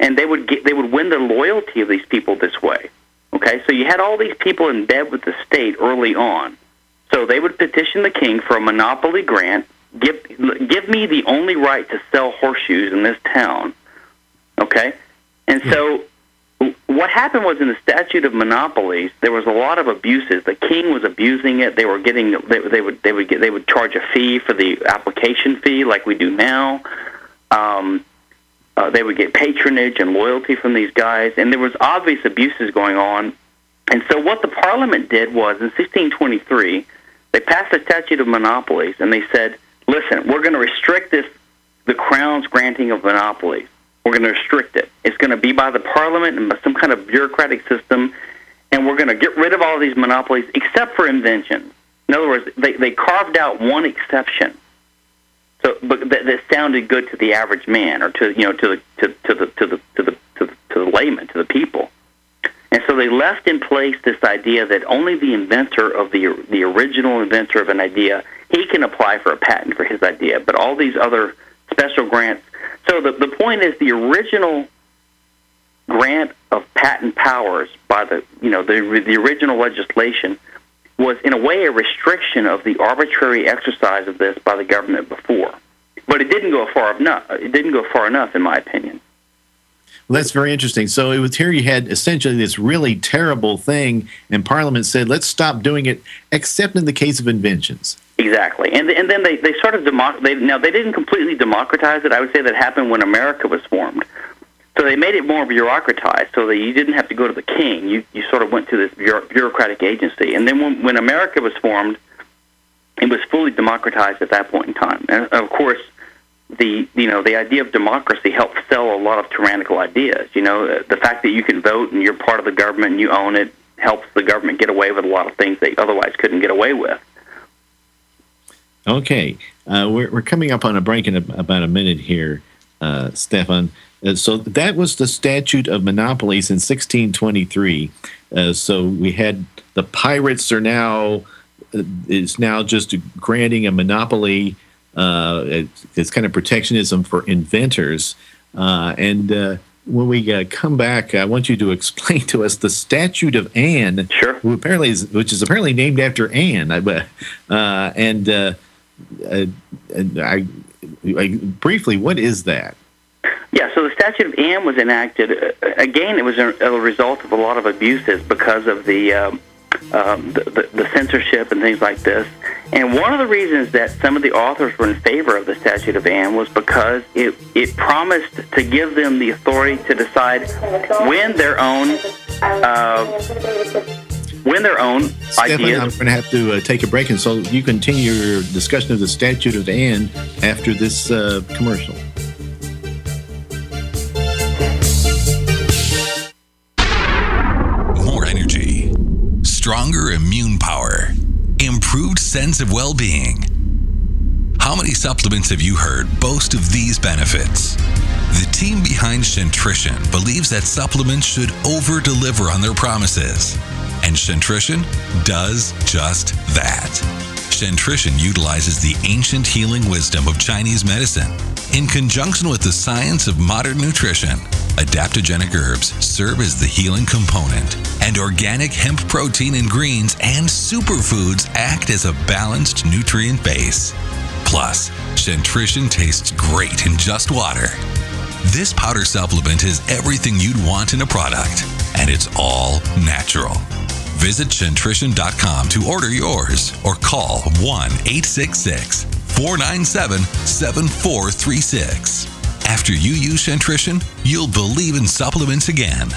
and they would get they would win the loyalty of these people this way. Okay, so you had all these people in bed with the state early on. So they would petition the king for a monopoly grant. Give give me the only right to sell horseshoes in this town. Okay, and so what happened was in the statute of monopolies, there was a lot of abuses. The king was abusing it. They were getting they, they would they would get they would charge a fee for the application fee like we do now. Um, uh, they would get patronage and loyalty from these guys, and there was obvious abuses going on. And so what the Parliament did was in 1623 they passed a statute of monopolies, and they said, "Listen, we're going to restrict this the crown's granting of monopolies." We're going to restrict it. It's going to be by the parliament and by some kind of bureaucratic system, and we're going to get rid of all these monopolies except for inventions. In other words, they, they carved out one exception. So, but that, that sounded good to the average man, or to you know, to the to, to the to the to the to the, to the layman, to the people. And so they left in place this idea that only the inventor of the the original inventor of an idea he can apply for a patent for his idea, but all these other special grants so the, the point is the original grant of patent powers by the you know the the original legislation was in a way a restriction of the arbitrary exercise of this by the government before, but it didn't go far enough. It didn't go far enough, in my opinion. That's very interesting. So it was here you had essentially this really terrible thing, and Parliament said, let's stop doing it, except in the case of inventions. Exactly, and and then they they sort of democ- they now they didn't completely democratize it. I would say that happened when America was formed. So they made it more bureaucratized, so that you didn't have to go to the king. You you sort of went to this bureaucratic agency, and then when when America was formed, it was fully democratized at that point in time. And of course, the you know the idea of democracy helped sell a lot of tyrannical ideas. You know, the fact that you can vote and you're part of the government and you own it helps the government get away with a lot of things they otherwise couldn't get away with. Okay, uh, we're we're coming up on a break in a, about a minute here, uh, Stephan. Uh, so that was the statute of monopolies in 1623. Uh, so we had the pirates are now uh, is now just granting a monopoly. Uh, it's kind of protectionism for inventors, and when we come back, I want you to explain to us the Statute of Anne, sure. Who apparently is, which is apparently named after Anne, uh, and uh, uh, I, I, briefly, what is that? Yeah, so the Statute of Anne was enacted. Uh, again, it was a, a, result of a lot of abuses because of the, um, um, the, the, the censorship and things like this. And one of the reasons that some of the authors were in favor of the Statute of Anne was because it it promised to give them the authority to decide when their own uh, win their own Stephan, ideas. I'm going to have to uh, take a break, and so you continue your discussion of the Statute of Anne after this uh, commercial. Stronger immune power, improved sense of well being. How many supplements have you heard boast of these benefits? The team behind Shintrition believes that supplements should over deliver on their promises and Shintrition does just that. Shintrition utilizes the ancient healing wisdom of Chinese medicine in conjunction with the science of modern nutrition Adaptogenic herbs serve as the healing component, and organic hemp protein and greens and superfoods act as a balanced nutrient base. Plus, Centrition tastes great in just water. This powder supplement is everything you'd want in a product, and it's all natural. Visit Centrition.com to order yours or call 1 866 497 7436. After you use Centrition, you'll believe in supplements again.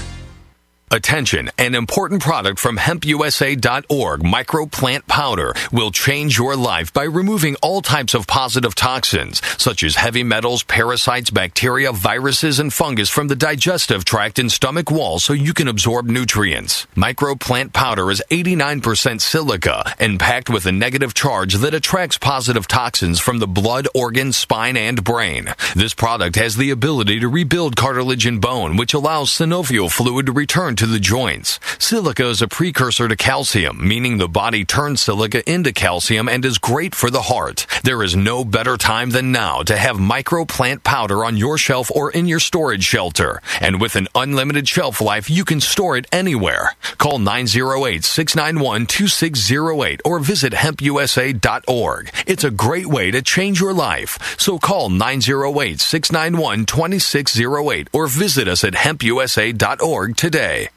Attention, an important product from hempusa.org, microplant powder, will change your life by removing all types of positive toxins, such as heavy metals, parasites, bacteria, viruses, and fungus from the digestive tract and stomach wall so you can absorb nutrients. Microplant powder is 89% silica and packed with a negative charge that attracts positive toxins from the blood, organ, spine, and brain. This product has the ability to rebuild cartilage and bone, which allows synovial fluid to return to the joints. Silica is a precursor to calcium, meaning the body turns silica into calcium and is great for the heart. There is no better time than now to have microplant powder on your shelf or in your storage shelter. And with an unlimited shelf life, you can store it anywhere. Call 908 691 2608 or visit hempusa.org. It's a great way to change your life. So call 908 691 2608 or visit us at hempusa.org today.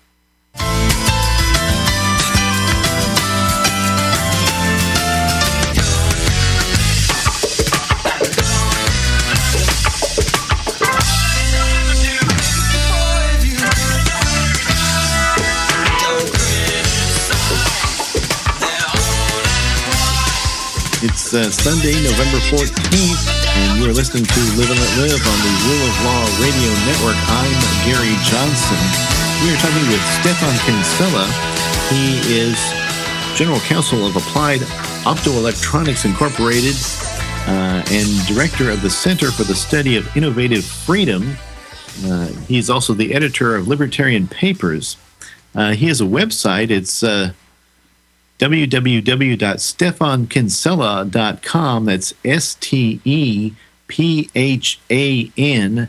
It's uh, Sunday, November 14th, and you're listening to Live and Let Live on the Rule of Law Radio Network. I'm Gary Johnson. We are talking with Stephan Kinsella. He is General Counsel of Applied Optoelectronics Incorporated uh, and Director of the Center for the Study of Innovative Freedom. Uh, he's also the editor of Libertarian Papers. Uh, he has a website. It's uh, www.stephankinsella.com. That's S T E P H A N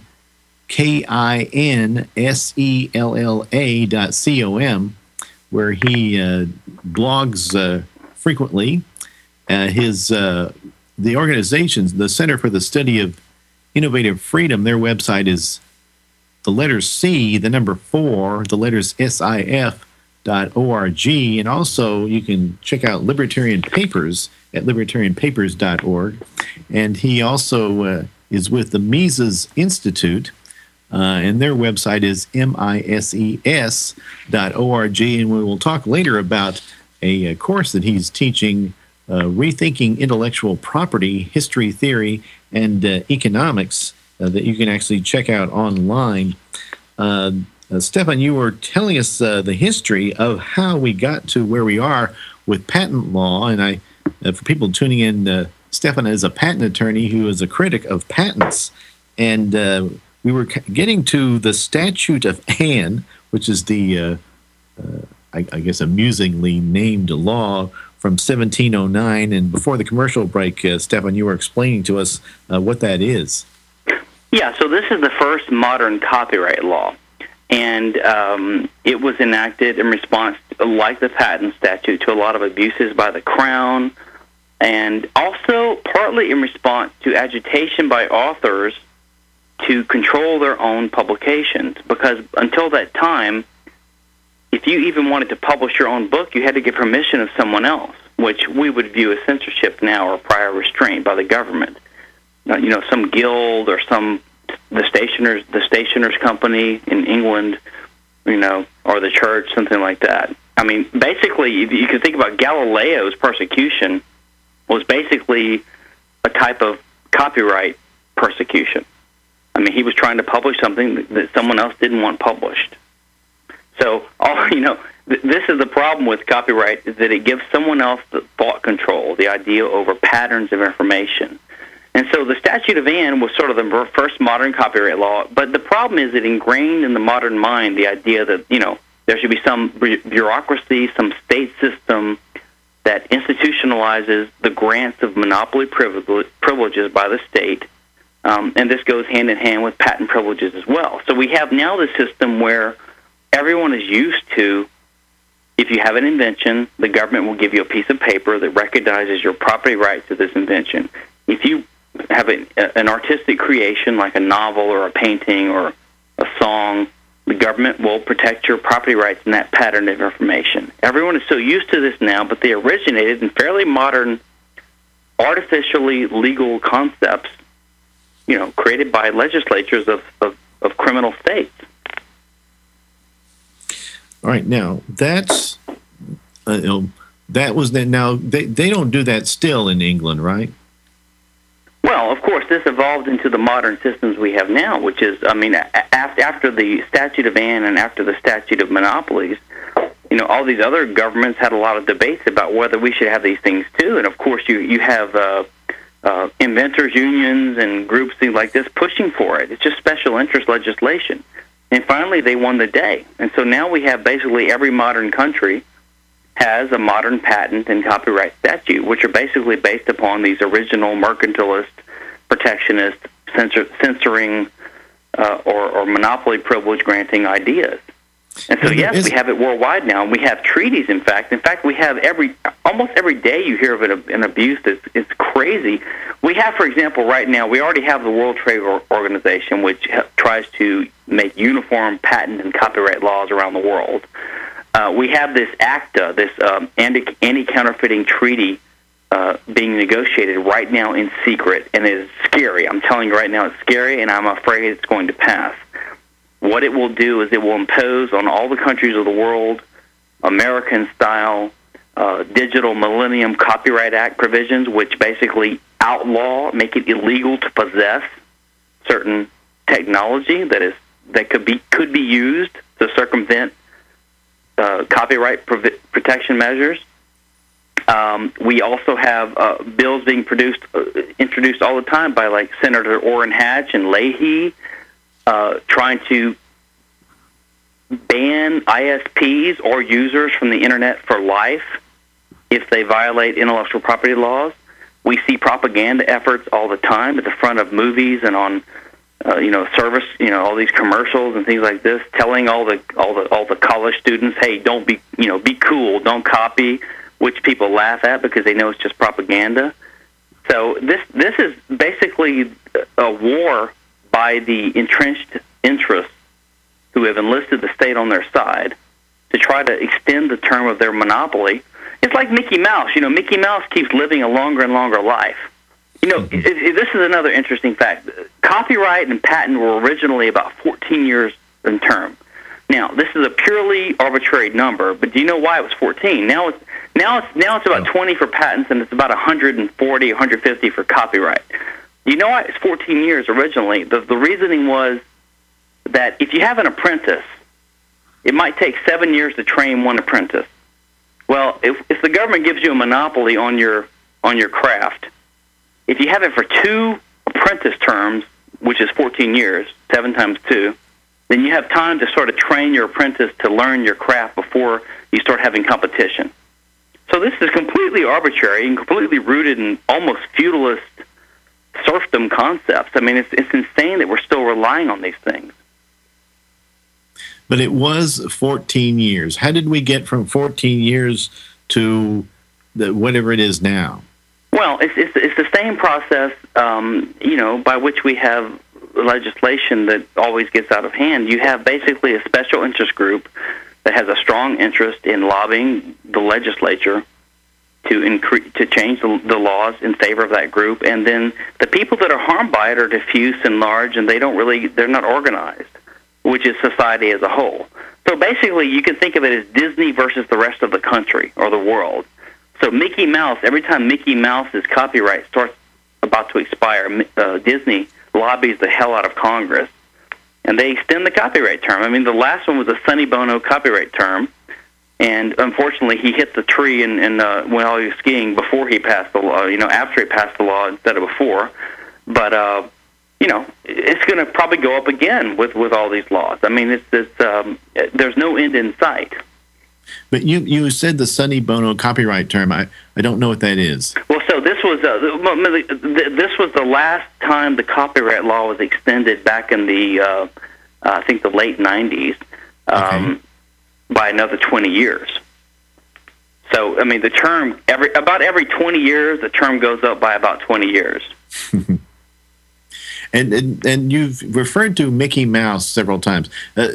K I N S E L L A dot C O M, where he uh, blogs uh, frequently. Uh, his uh, the organizations, the Center for the Study of Innovative Freedom, their website is the letters C, the number four, the letters S I F dot org and also you can check out libertarian papers at libertarianpapers.org and he also uh, is with the mises institute uh, and their website is mises.org and we will talk later about a, a course that he's teaching uh, rethinking intellectual property history theory and uh, economics uh, that you can actually check out online. Uh, uh, Stephan, you were telling us uh, the history of how we got to where we are with patent law, and I, for people tuning in, Stephan is a patent attorney who is a critic of patents, and we were getting to the Statute of Anne, which is the, uh, I, I, guess, amusingly named law from 1709. And before the commercial break, Stephan, you were explaining to us what that is. Yeah, so this is the first modern copyright law and um, it was enacted in response, like the patent statute, to a lot of abuses by the crown, and also partly in response to agitation by authors to control their own publications. Because until that time, if you even wanted to publish your own book, you had to get permission of someone else, which we would view as censorship now or prior restraint by the government. You know, some guild or some the stationers the stationers company in England, you know, or the church, something like that. I mean, basically, you can think about Galileo's persecution was basically a type of copyright persecution. I mean, he was trying to publish something that someone else didn't want published. So, all you know, th- this is the problem with copyright is that it gives someone else the thought control, the idea over patterns of information. And so the Statute of Anne was sort of the first modern copyright law. But the problem is it ingrained in the modern mind the idea that, you know, there should be some bureaucracy, some state system that institutionalizes the grants of monopoly privileges by the state Um, and this goes hand in hand with patent privileges as well. So we have now the system where everyone is used to if you have an invention, the government will give you a piece of paper that recognizes your property rights to this invention. If you have a, an artistic creation like a novel or a painting or a song, the government will protect your property rights in that pattern of information. Everyone is so used to this now, but they originated in fairly modern, artificially legal concepts, you know, created by legislatures of, of, of criminal states. All right, now that's uh, you know, that was that. Now they they don't do that still in England, right? Well, of course, this evolved into the modern systems we have now, which is, I mean, after after the Statute of Anne and after the Statute of Monopolies, you know, all these other governments had a lot of debates about whether we should have these things too. And of course, you you have uh, uh, inventors unions and groups like this pushing for it. It's just special interest legislation. And finally, they won the day. And so now we have basically every modern country has a modern patent and copyright statute, which are basically based upon these original mercantilist, protectionist, censor, censoring, uh, or, or monopoly privilege granting ideas. And so, yes, we have it worldwide now, and we have treaties. In fact, in fact, we have every almost every day you hear of an, an abuse that's it's crazy. We have, for example, right now we already have the World Trade Organization, which tries to make uniform patent and copyright laws around the world. Uh, we have this ACTA, this um, anti counterfeiting treaty. Uh, being negotiated right now in secret, and it is scary. I'm telling you right now, it's scary, and I'm afraid it's going to pass. What it will do is it will impose on all the countries of the world American style uh, digital Millennium Copyright Act provisions, which basically outlaw, make it illegal to possess certain technology that is that could be could be used to circumvent uh, copyright provi- protection measures. Um, we also have uh, bills being produced, uh, introduced all the time by like Senator Orrin Hatch and Leahy uh, trying to ban ISPs or users from the internet for life if they violate intellectual property laws. We see propaganda efforts all the time at the front of movies and on uh, you know service you know all these commercials and things like this telling all the all the all the college students hey don't be you know be cool don't copy which people laugh at because they know it's just propaganda so this this is basically a war by the entrenched interests who have enlisted the state on their side to try to extend the term of their monopoly. It's like Mickey Mouse. You know, Mickey Mouse keeps living a longer and longer life. You know, mm-hmm. it, it, this is another interesting fact. Copyright and patent were originally about 14 years in term. Now, this is a purely arbitrary number, but do you know why it was 14? Now it's now it's now it's about 20 for patents and it's about 140, 150 for copyright. You know why it's 14 years originally? The, the reasoning was that if you have an apprentice, it might take seven years to train one apprentice. Well, if, if the government gives you a monopoly on your on your craft, if you have it for two apprentice terms, which is 14 years, seven times two, then you have time to sort of train your apprentice to learn your craft before you start having competition. So this is completely arbitrary and completely rooted in almost feudalist serfdom concepts. I mean, it's, it's insane that we're still relying on these things. But it was 14 years. How did we get from 14 years to the, whatever it is now? Well, it's, it's, it's the same process, um, you know, by which we have legislation that always gets out of hand. You have basically a special interest group that has a strong interest in lobbying the legislature to increase to change the, the laws in favor of that group, and then the people that are harmed by it are diffuse and large, and they don't really they're not organized, which is society as a whole. So basically, you can think of it as Disney versus the rest of the country or the world. So Mickey Mouse, every time Mickey Mouse's copyright starts about to expire, uh, Disney lobbies the hell out of Congress, and they extend the copyright term. I mean, the last one was a Sonny Bono copyright term and unfortunately he hit the tree and, and uh, while he was skiing before he passed the law. You know, after he passed the law instead of before. But uh, you know, it's going to probably go up again with with all these laws. I mean, it's, it's um, there's no end in sight. But you you said the Sonny Bono copyright term. I, I don't know what that is. Well, so this was uh, this was the last time the copyright law was extended back in the uh, uh, I think the late '90s um, okay. By another 20 years. So I mean, the term every about every 20 years, the term goes up by about 20 years. and, and, and you've referred to Mickey Mouse several times. Uh,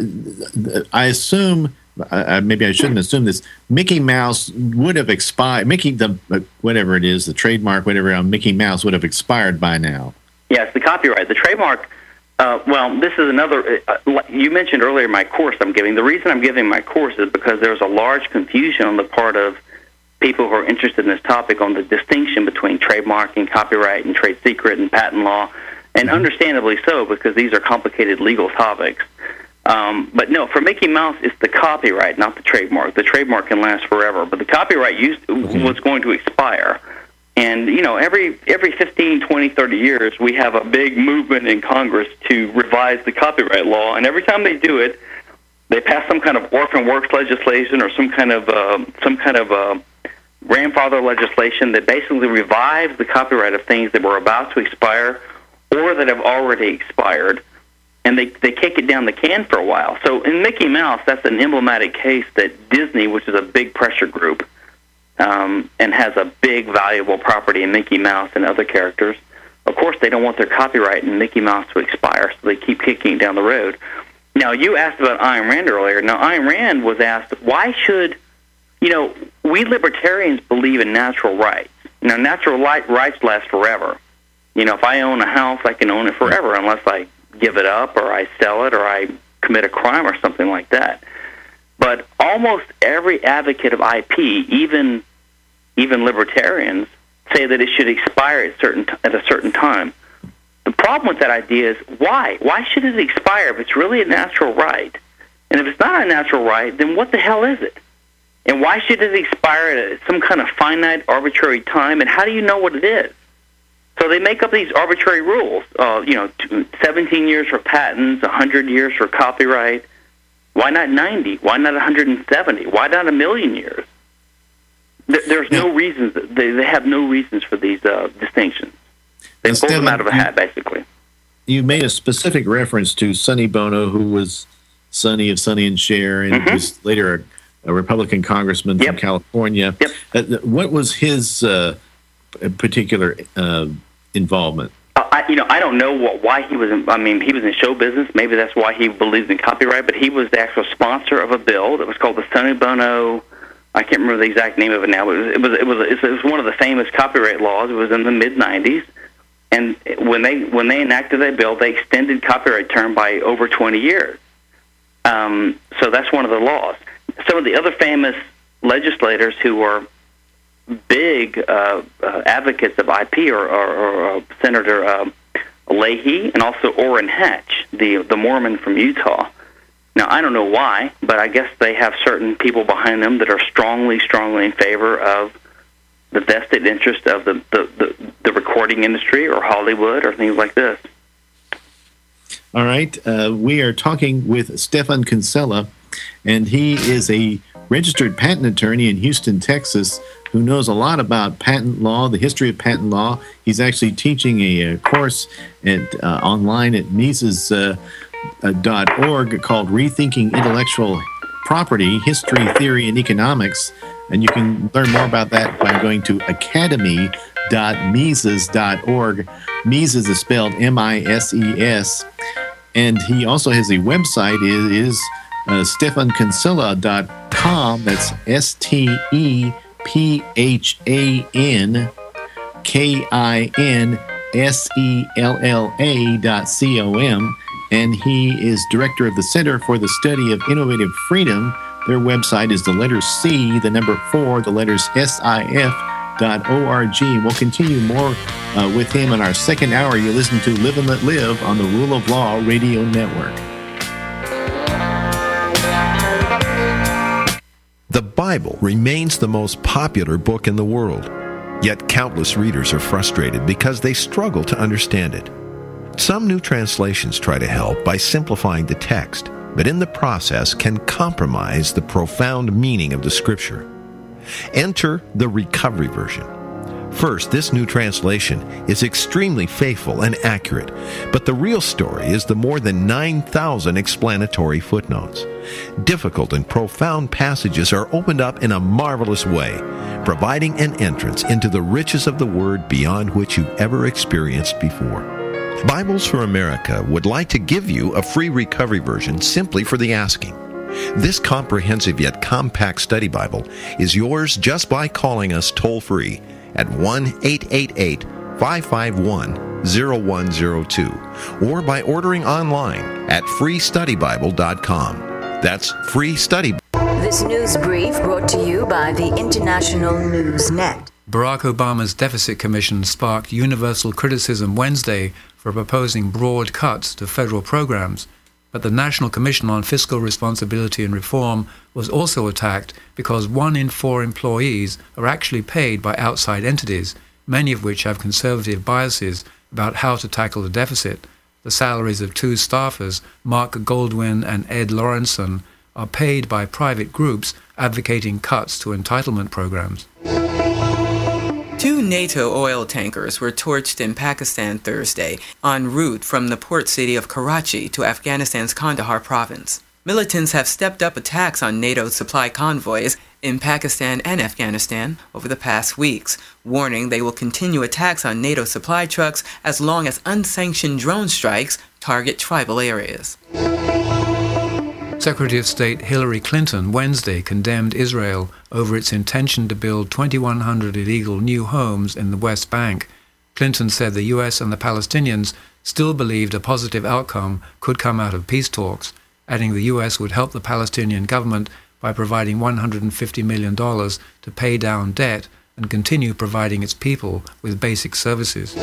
I assume uh, maybe I shouldn't assume this. Mickey Mouse would have expired. Mickey, the uh, whatever it is, the trademark, whatever on Mickey Mouse would have expired by now. Yes, the copyright, the trademark. Uh, well, this is another. Uh, you mentioned earlier my course I'm giving. The reason I'm giving my course is because there's a large confusion on the part of people who are interested in this topic on the distinction between trademark and copyright and trade secret and patent law, and mm-hmm. understandably so because these are complicated legal topics. Um, but no, for Mickey Mouse, it's the copyright, not the trademark. The trademark can last forever, but the copyright used was going to expire. And you know, every every 15, 20, 30 years, we have a big movement in Congress to revise the copyright law, and every time they do it, they pass some kind of orphan works legislation or some kind of uh, some kind of uh, grandfather legislation that basically revives the copyright of things that were about to expire or that have already expired and they they kick it down the can for a while. So in Mickey Mouse, that's an emblematic case that Disney, which is a big pressure group, um, and has a big valuable property in Mickey Mouse and other characters. Of course, they don't want their copyright in Mickey Mouse to expire, so they keep kicking it down the road. Now, you asked about Ayn Rand earlier. Now, Ayn Rand was asked, why should, you know, we libertarians believe in natural rights. Now, natural rights last forever. You know, if I own a house, I can own it forever unless I give it up or I sell it or I commit a crime or something like that. But almost every advocate of IP, even even libertarians, say that it should expire at certain t- at a certain time. The problem with that idea is why? Why should it expire if it's really a natural right? And if it's not a natural right, then what the hell is it? And why should it expire at some kind of finite, arbitrary time? And how do you know what it is? So they make up these arbitrary rules. Uh, you know, 17 years for patents, 100 years for copyright. Why not 90? Why not 170? Why not a million years? There's no reasons. They they have no reasons for these uh, distinctions. They pull them out of a hat, basically. You made a specific reference to Sonny Bono, who was Sonny of Sonny and Cher, and mm-hmm. was later a, a Republican congressman yep. from California. Yep. Uh, what was his uh, particular uh, involvement? Uh, I, you know, I don't know what, why he was. In, I mean, he was in show business. Maybe that's why he believes in copyright. But he was the actual sponsor of a bill that was called the Sonny Bono. I can't remember the exact name of it now, but it was it was it was, it was one of the famous copyright laws. It was in the mid '90s, and when they when they enacted that bill, they extended copyright term by over 20 years. Um, so that's one of the laws. Some of the other famous legislators who were big uh, uh, advocates of IP or, or, or uh, Senator uh, Leahy and also Orrin Hatch, the the Mormon from Utah. Now I don't know why, but I guess they have certain people behind them that are strongly, strongly in favor of the vested interest of the the, the, the recording industry or Hollywood or things like this. All right, uh, we are talking with Stephan Kinsella, and he is a registered patent attorney in Houston, Texas who knows a lot about patent law, the history of patent law. He's actually teaching a, a course at, uh, online at Mises.org uh, called Rethinking Intellectual Property, History, Theory, and Economics. And you can learn more about that by going to academy.mises.org. Mises is spelled M I S E S. And he also has a website, it is uh. That's S T E P H A N K I N S E L L A dot C O M. And he is director of the Center for the Study of Innovative Freedom. Their website is the letter C, the number four, the letters S I F dot org. We'll continue more uh, with him in our second hour. You listen to Live and Let Live on the Rule of Law Radio Network. The Bible remains the most popular book in the world, yet countless readers are frustrated because they struggle to understand it. Some new translations try to help by simplifying the text, but in the process can compromise the profound meaning of the scripture. Enter the Recovery Version. First, this new translation is extremely faithful and accurate, but the real story is the more than 9,000 explanatory footnotes. Difficult and profound passages are opened up in a marvelous way, providing an entrance into the riches of the Word beyond which you ever experienced before. Bibles for America would like to give you a free recovery version simply for the asking. This comprehensive yet compact study Bible is yours just by calling us toll free at 1 888 551 0102 or by ordering online at freestudybible.com. That's free study. This news brief brought to you by the International News Net. Barack Obama's Deficit Commission sparked universal criticism Wednesday for proposing broad cuts to federal programs. But the National Commission on Fiscal Responsibility and Reform was also attacked because one in four employees are actually paid by outside entities, many of which have conservative biases about how to tackle the deficit. The salaries of two staffers, Mark Goldwyn and Ed Lorenzen, are paid by private groups advocating cuts to entitlement programs. NATO oil tankers were torched in Pakistan Thursday en route from the port city of Karachi to Afghanistan's Kandahar province. Militants have stepped up attacks on NATO supply convoys in Pakistan and Afghanistan over the past weeks, warning they will continue attacks on NATO supply trucks as long as unsanctioned drone strikes target tribal areas. Secretary of State Hillary Clinton Wednesday condemned Israel over its intention to build 2,100 illegal new homes in the West Bank. Clinton said the U.S. and the Palestinians still believed a positive outcome could come out of peace talks, adding the U.S. would help the Palestinian government by providing $150 million to pay down debt and continue providing its people with basic services.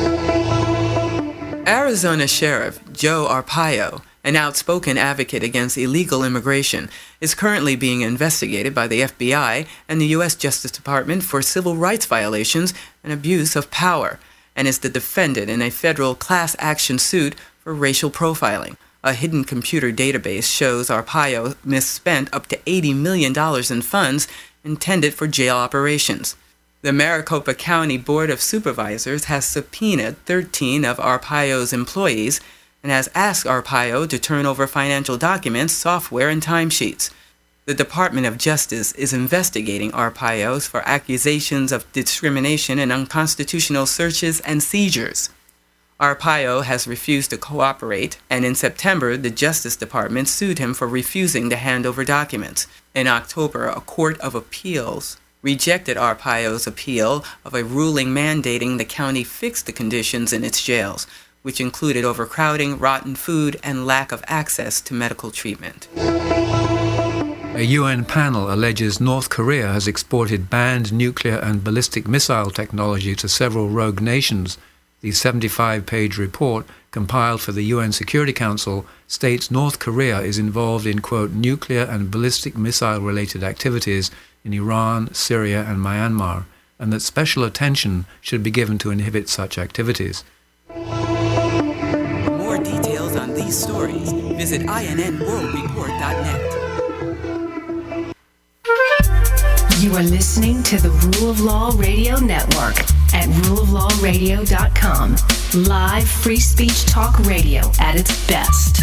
Arizona Sheriff Joe Arpaio an outspoken advocate against illegal immigration, is currently being investigated by the FBI and the U.S. Justice Department for civil rights violations and abuse of power, and is the defendant in a federal class action suit for racial profiling. A hidden computer database shows Arpaio misspent up to $80 million in funds intended for jail operations. The Maricopa County Board of Supervisors has subpoenaed 13 of Arpaio's employees and has asked Arpaio to turn over financial documents, software, and timesheets. The Department of Justice is investigating Arpaios for accusations of discrimination and unconstitutional searches and seizures. Arpaio has refused to cooperate, and in September, the Justice Department sued him for refusing to hand over documents. In October, a court of appeals rejected Arpaio's appeal of a ruling mandating the county fix the conditions in its jails, which included overcrowding, rotten food, and lack of access to medical treatment. A UN panel alleges North Korea has exported banned nuclear and ballistic missile technology to several rogue nations. The 75 page report, compiled for the UN Security Council, states North Korea is involved in, quote, nuclear and ballistic missile related activities in Iran, Syria, and Myanmar, and that special attention should be given to inhibit such activities these stories, visit INNWorldReport.net. You are listening to the Rule of Law Radio Network at ruleoflawradio.com. Live free speech talk radio at its best.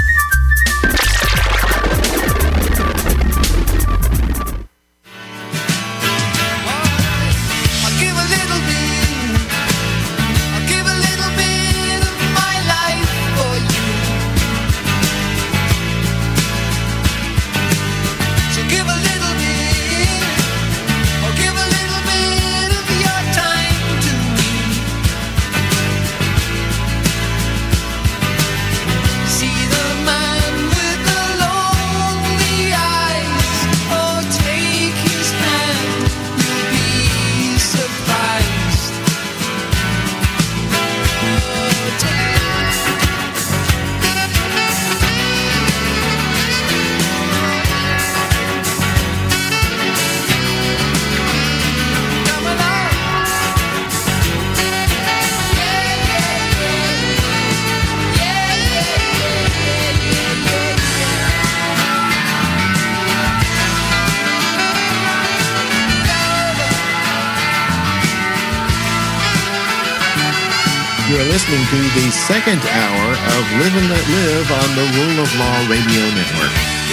Second hour of Live and Let Live on the Rule of Law Radio Network.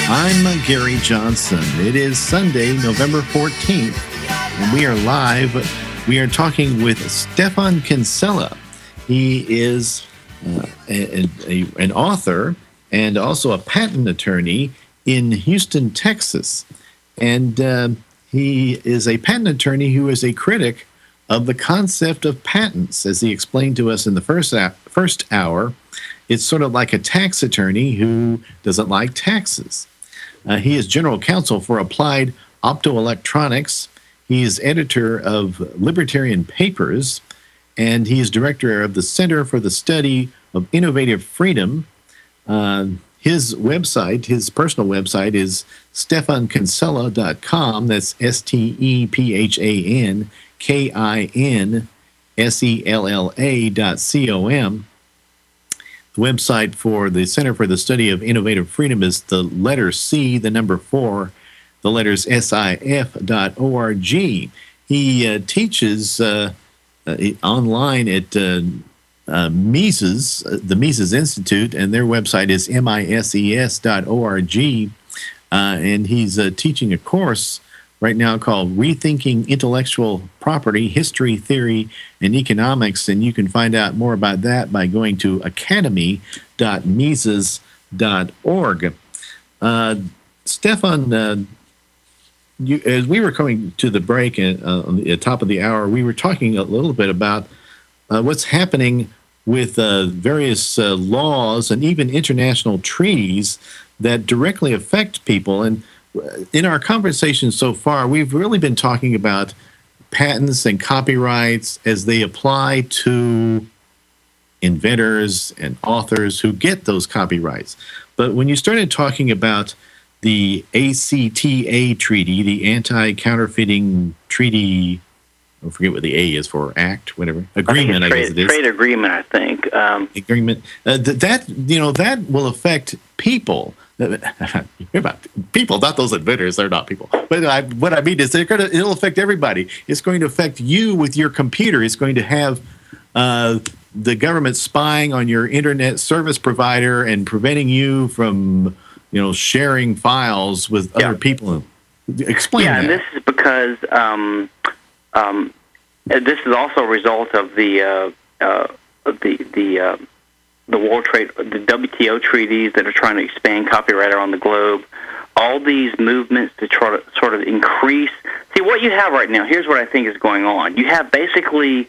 I'm Gary Johnson. It is Sunday, November 14th, and we are live. We are talking with Stephan Kinsella. He is uh, a, a, an author and also a patent attorney in Houston, Texas. And uh, he is a patent attorney who is a critic of the concept of patents, as he explained to us in the first first hour. It's sort of like a tax attorney who doesn't like taxes. Uh, he is general counsel for Applied Optoelectronics. He is editor of Libertarian Papers, and he is director of the Center for the Study of Innovative Freedom. Uh, his website, his personal website, is stephankinsella.com. That's S T E P H A N K I N S E L L A dot C O M. The website for the Center for the Study of Innovative Freedom is the letter C, the number four, the letters SIF dot org. He uh, teaches uh, uh, online at uh, uh, Mises, uh, the Mises Institute, and their website is mises.org. Uh, and he's teaching a course right now called Rethinking Intellectual Property, History, Theory, and Economics. And you can find out more about that by going to academy.mises.org. Uh, Stephan, uh, you, as we were coming to the break uh, on the top of the hour, we were talking a little bit about uh, what's happening with uh, various uh, laws and even international treaties that directly affect people. And in our conversation so far, we've really been talking about patents and copyrights as they apply to inventors and authors who get those copyrights. But when you started talking about the ACTA treaty, the Anti Counterfeiting Treaty, I forget what the A is for, Act, whatever, agreement, I, trade, I guess it is. Trade agreement, I think. Um, agreement. Uh, th- that, you know, that will affect people about people, not those inventors. They're not people. But I, what I mean is, they're gonna, it'll affect everybody. It's going to affect you with your computer. It's going to have uh, the government spying on your internet service provider and preventing you from, you know, sharing files with Yeah. other people. Explain yeah, that. and this is because um, um, this is also a result of the uh, uh, the the uh, the World Trade, the WTO treaties that are trying to expand copyright around the globe. All these movements to try to sort of increase. See what you have right now. Here's what I think is going on. You have basically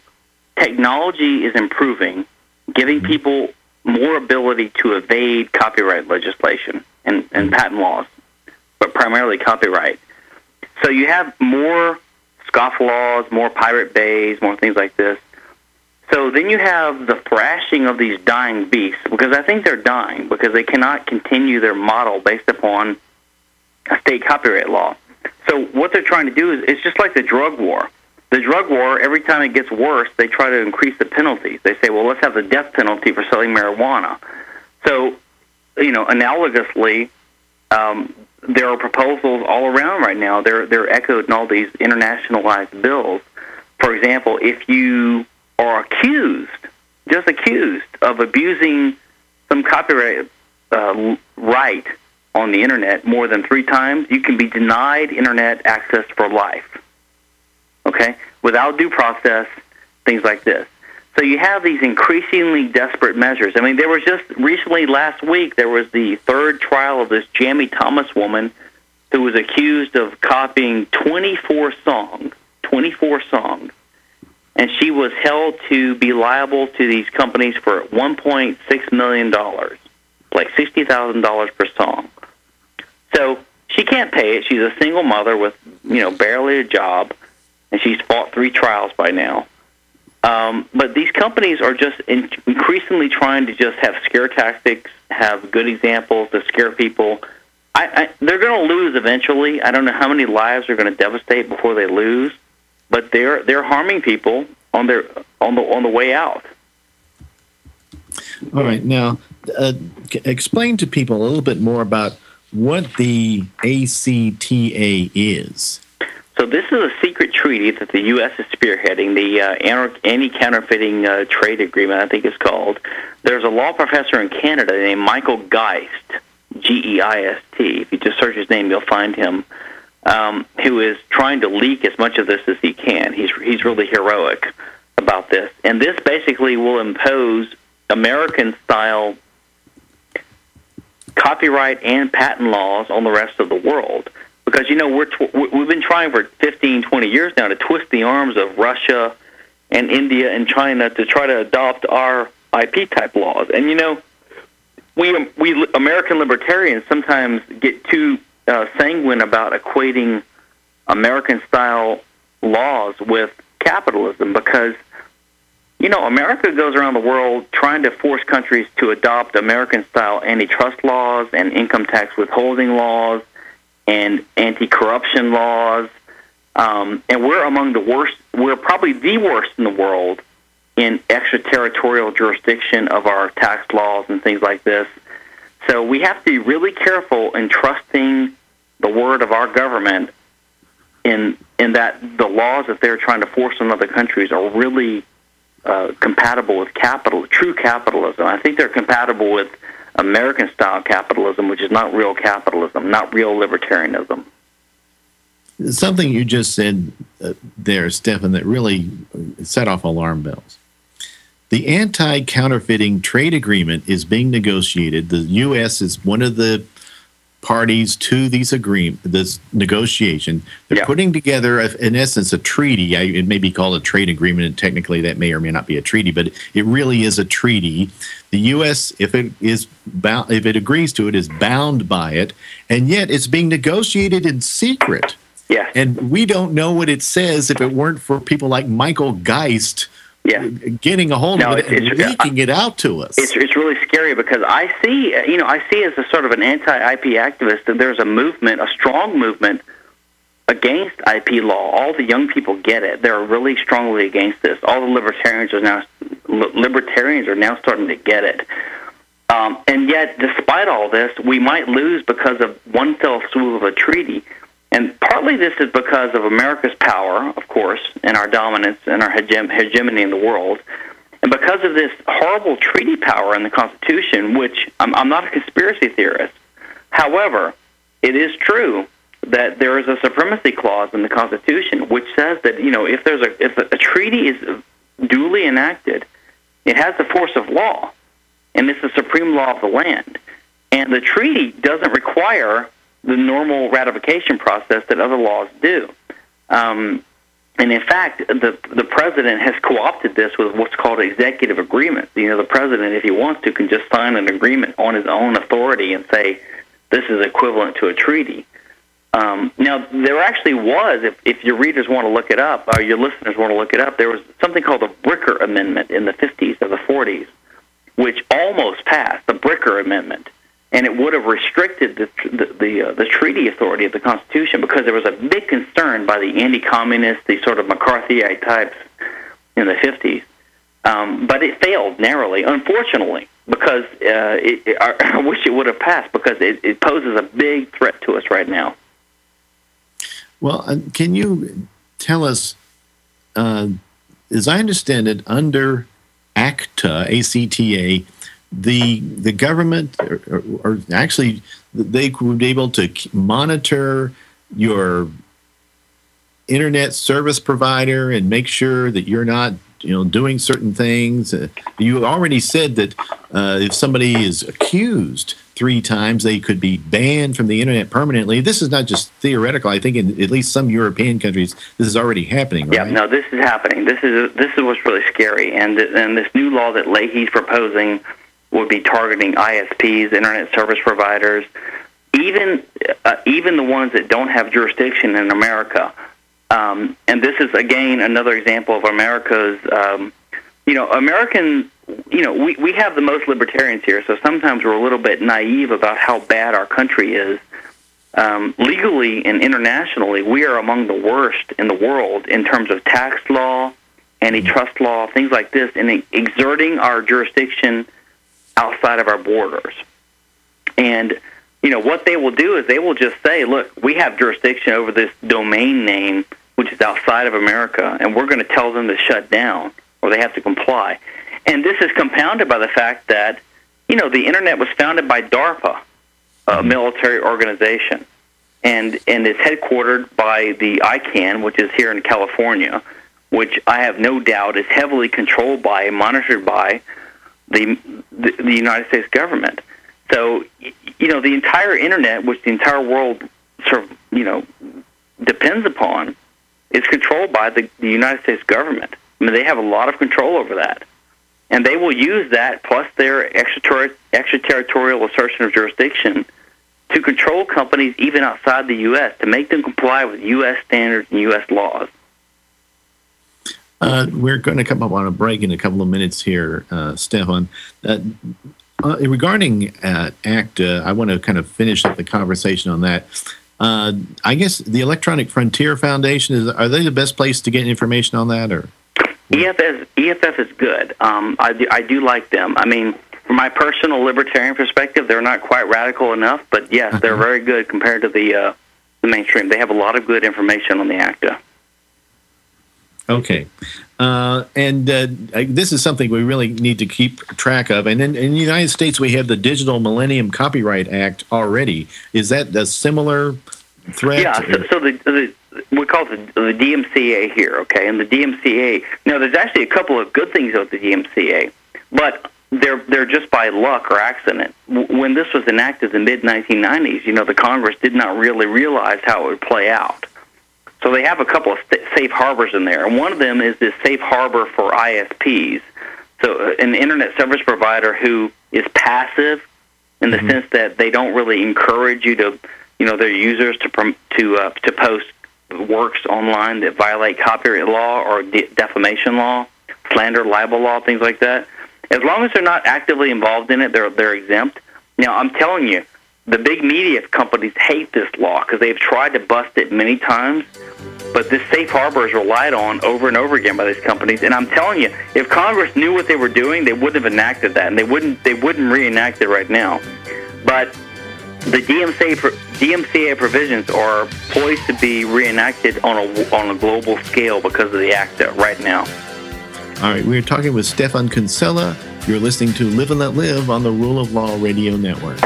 technology is improving, giving mm-hmm. people more ability to evade copyright legislation and, and mm-hmm. patent laws, but primarily copyright. So you have more scofflaws, more pirate bays, more things like this. So then you have the thrashing of these dying beasts, because I think they're dying because they cannot continue their model based upon a state copyright law. So what they're trying to do is it's just like the drug war. The drug war, every time it gets worse, they try to increase the penalties. They say, well, let's have the death penalty for selling marijuana. So, you know, analogously, um, there are proposals all around right now. They're they're echoed in all these internationalized bills. For example, if you are accused, just accused of abusing some copyright uh, right on the internet more than three times, you can be denied internet access for life. Okay, without due process, things like this. So you have these increasingly desperate measures. I mean, there was just recently last week there was the third trial of this Jammie Thomas woman who was accused of copying 24 songs, 24 songs, and she was held to be liable to these companies for 1.6 million dollars, like sixty thousand dollars per song. So she can't pay it. She's a single mother with you know barely a job, and she's fought three trials by now. Um, but these companies are just in- increasingly trying to just have scare tactics, have good examples to scare people. I, I, they're going to lose eventually. I don't know how many lives they're going to devastate before they lose, but they're they're harming people on their on the on the way out. All right. Now, uh, explain to people a little bit more about what the ACTA is. So this is a secret treaty that the U.S. is spearheading, the uh, Anti-Counterfeiting uh, Trade Agreement, I think it's called. There's a law professor in Canada named Michael Geist, G-E-I-S-T. If you just search his name, you'll find him, um, who is trying to leak as much of this as he can. He's he's really heroic about this, and this basically will impose American-style copyright and patent laws on the rest of the world because you know we're tw- we've been trying for 15, 20 years now to twist the arms of Russia and India and China to try to adopt our IP type laws. And you know, we we American libertarians sometimes get too uh, sanguine about equating American style laws with capitalism because you know America goes around the world trying to force countries to adopt American style antitrust laws and income tax withholding laws and anti-corruption laws, um, and we're among the worst. We're probably the worst in the world in extraterritorial jurisdiction of our tax laws and things like this. So we have to be really careful in trusting the word of our government in in that the laws that they're trying to force on other countries are really uh, compatible with capital, true capitalism. I think they're compatible with American style capitalism, which is not real capitalism, not real libertarianism. Something you just said uh, there, Stephan, that really set off alarm bells. The anti counterfeiting trade agreement is being negotiated. The U.S. is one of the parties to these agreement, this negotiation. They're yeah. putting together, a, in essence, a treaty. I, it may be called a trade agreement, and technically that may or may not be a treaty, but it really is a treaty. The U.S., if it is bound, if it agrees to it, is bound by it, and yet it's being negotiated in secret. Yeah. And we don't know what it says if it weren't for people like Michael Geist yeah. getting a hold no, of it and leaking it out to us. It's, it's really scary because I see, you know, I see as a sort of an anti-IP activist that there's a movement, a strong movement against IP law. All the young people get it. They're really strongly against this. All the libertarians are now libertarians are now starting to get it. Um, and yet, despite all this, we might lose because of one fell swoop of a treaty. And partly this is because of America's power, of course, and our dominance and our hegemony in the world. And because of this horrible treaty power in the Constitution, which I'm, I'm not a conspiracy theorist. However, it is true that there is a supremacy clause in the Constitution which says that you know if there's a if a treaty is duly enacted, it has the force of law, and it's the supreme law of the land. And the treaty doesn't require the normal ratification process that other laws do. Um, and in fact, the the president has co-opted this with what's called executive agreements. You know, the president, if he wants to, can just sign an agreement on his own authority and say this is equivalent to a treaty. Um, now, there actually was, if, if your readers want to look it up, or your listeners want to look it up, there was something called the Bricker Amendment in the 50s or the 40s, which almost passed, the Bricker Amendment and it would have restricted the the the, uh, the, treaty authority of the Constitution because there was a big concern by the anti-communist, the sort of McCarthyite types in the 50s. Um, but it failed narrowly, unfortunately, because uh, it, it, I wish it would have passed because it, it poses a big threat to us right now. Well, uh, can you tell us, uh, as I understand it, under ACTA, ACTA, the the government or, or, actually they would be able to monitor your internet service provider and make sure that you're not you know doing certain things. Uh, you already said that uh, if somebody is accused three times they could be banned from the internet permanently. This is not just theoretical. I think in at least some european countries this is already happening right? yeah no this is happening. This is this is what's really scary. And and this new law that leahy's proposing would be targeting ISPs, internet service providers, even uh, even the ones that don't have jurisdiction in America. Um, and this is again another example of America's. Um, you know, American. You know, we we have the most libertarians here, so sometimes we're a little bit naive about how bad our country is. Um, legally and internationally, we are among the worst in the world in terms of tax law, antitrust law, things like this, and exerting our jurisdiction outside of our borders. And you know, what they will do is they will just say, look, we have jurisdiction over this domain name, which is outside of America, and we're going to tell them to shut down or they have to comply. And this is compounded by the fact that, you know, the internet was founded by DARPA, a mm-hmm. military organization, and and it's headquartered by the ICANN, which is here in California, which I have no doubt is heavily controlled by and monitored by the the, United States government. So, you know, the entire internet, which the entire world sort of, you know, depends upon, is controlled by the, the United States government. I mean, they have a lot of control over that. And they will use that plus their extraterri- extraterritorial assertion of jurisdiction to control companies even outside the U.S. to make them comply with U.S. standards and U.S. laws. Uh, we're going to come up on a break in a couple of minutes here, uh, Stephan. Uh, uh, regarding uh, ACTA, I want to kind of finish up the conversation on that. Uh, I guess the Electronic Frontier Foundation is are they the best place to get information on that, or EFF, EFF is good. Um, I, do, I do like them. I mean, from my personal libertarian perspective, they're not quite radical enough, but yes, they're very good compared to the uh, the mainstream. They have a lot of good information on the ACTA. Okay. Uh, and uh, this is something we really need to keep track of. And in, in the United States, we have the Digital Millennium Copyright Act already. Is that a similar threat? Yeah, so, so the, the we call it the, the DMCA here, okay? And the DMCA. Now, there's actually a couple of good things about the DMCA, but they're they're just by luck or accident. When this was enacted in the mid 1990s, you know, the Congress did not really realize how it would play out. So they have a couple of st- safe harbors in there, and one of them is this safe harbor for ISPs. So uh, an internet service provider who is passive in the sense that they don't really encourage you to, you know, their users to prom- to uh, to post works online that violate copyright law or de- defamation law, slander, libel law, things like that. As long as they're not actively involved in it, they're they're exempt. Now, I'm telling you, the big media companies hate this law because they've tried to bust it many times. But this safe harbor is relied on over and over again by these companies. And I'm telling you, if Congress knew what they were doing, they wouldn't have enacted that, and they wouldn't they wouldn't reenact it right now. But the DMCA DMCA provisions are poised to be reenacted on a on a global scale because of the ACTA right now. All right, we're talking with Stephan Kinsella. You're listening to Live and Let Live on the Rule of Law Radio Network.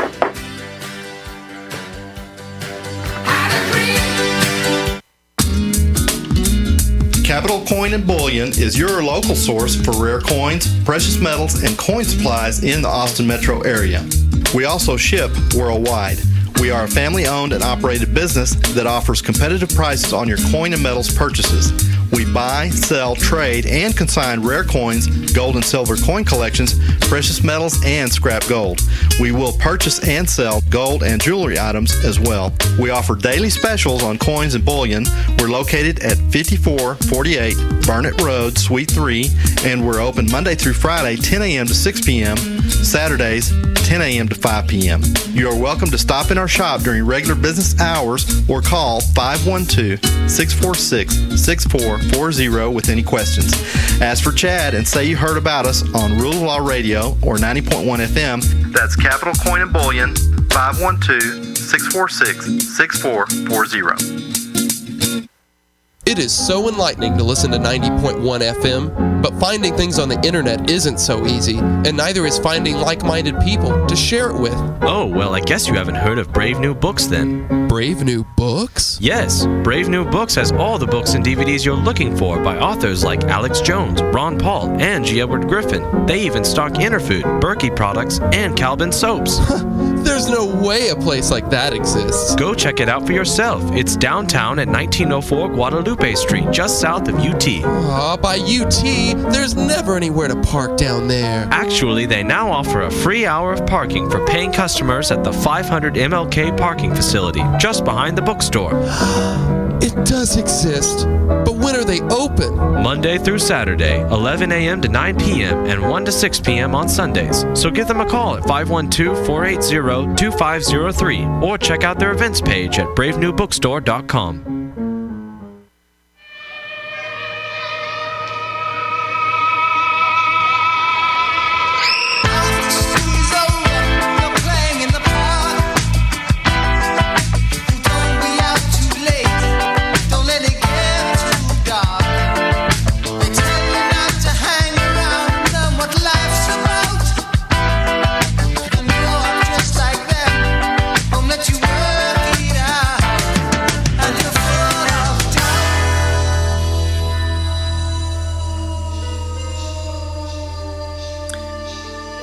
Capital Coin and Bullion is your local source for rare coins, precious metals, and coin supplies in the Austin metro area. We also ship worldwide. We are a family owned and operated business that offers competitive prices on your coin and metals purchases. We buy, sell, trade, and consign rare coins, gold and silver coin collections, precious metals, and scrap gold. We will purchase and sell gold and jewelry items as well. We offer daily specials on coins and bullion. We're located at 5448 Burnet Road, Suite 3, and we're open Monday through Friday, 10 a.m. to 6 p.m., Saturdays, 10 a.m. to 5 p.m. You are welcome to stop in our shop during regular business hours or call 512 646 6440 with any questions. Ask for Chad and say you heard about us on Rule of Law Radio or 90.1 FM. That's Capital Coin and Bullion, 512 646 6440. It is so enlightening to listen to 90.1 FM, but finding things on the internet isn't so easy, and neither is finding like minded people to share it with. Oh, well, I guess you haven't heard of Brave New Books then. Brave New Books? Yes, Brave New Books has all the books and DVDs you're looking for by authors like Alex Jones, Ron Paul, and G. Edward Griffin. They even stock Interfood, Berkey products, and Calvin soaps. There's no way a place like that exists. Go check it out for yourself. It's downtown at 1904 Guadalupe Street, just south of UT. Ah, by UT, there's never anywhere to park down there. Actually, they now offer a free hour of parking for paying customers at the 500 MLK parking facility, just behind the bookstore. It does exist, but when are they open? Monday through Saturday, 11 a.m. to 9 p.m., and 1 to 6 p.m. on Sundays. So give them a call at 512 480 2503 or check out their events page at bravenewbookstore.com.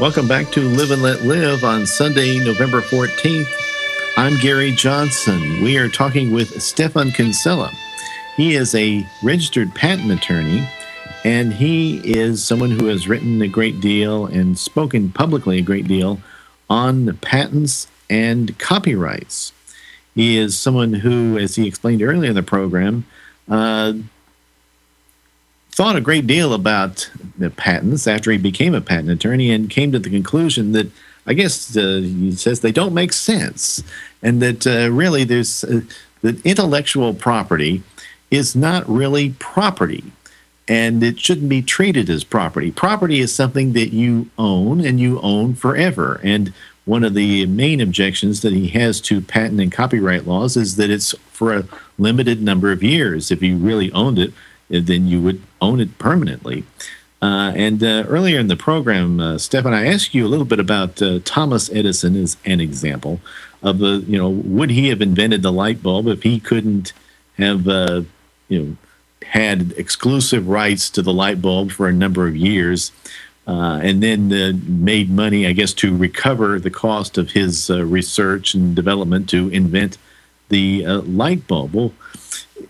Welcome back to Live and Let Live on Sunday, November 14th. I'm Gary Johnson. We are talking with Stephan Kinsella. He is a registered patent attorney, and he is someone who has written a great deal and spoken publicly a great deal on patents and copyrights. He is someone who, as he explained earlier in the program, uh, thought a great deal about the patents after he became a patent attorney and came to the conclusion that I guess uh, he says they don't make sense, and that uh, really there's uh, that intellectual property is not really property, and it shouldn't be treated as property. Property is something that you own and you own forever. And one of the main objections that he has to patent and copyright laws is that it's for a limited number of years. If you really owned it, then you would own it permanently. Uh, and uh, earlier in the program, uh, Stephan, I asked you a little bit about uh, Thomas Edison as an example of the, you know, would he have invented the light bulb if he couldn't have, uh, you know, had exclusive rights to the light bulb for a number of years, uh, and then uh, made money, I guess, to recover the cost of his uh, research and development to invent the uh, light bulb. Well,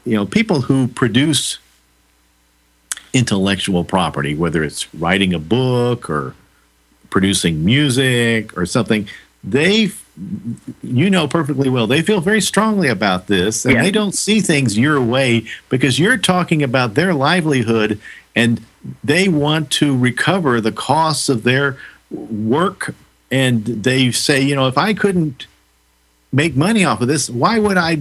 you know, people who produce intellectual property, whether it's writing a book or producing music or something, they, you know perfectly well, they feel very strongly about this and Yeah. they don't see things your way because you're talking about their livelihood and they want to recover the costs of their work. And they say, you know, if I couldn't make money off of this, why would I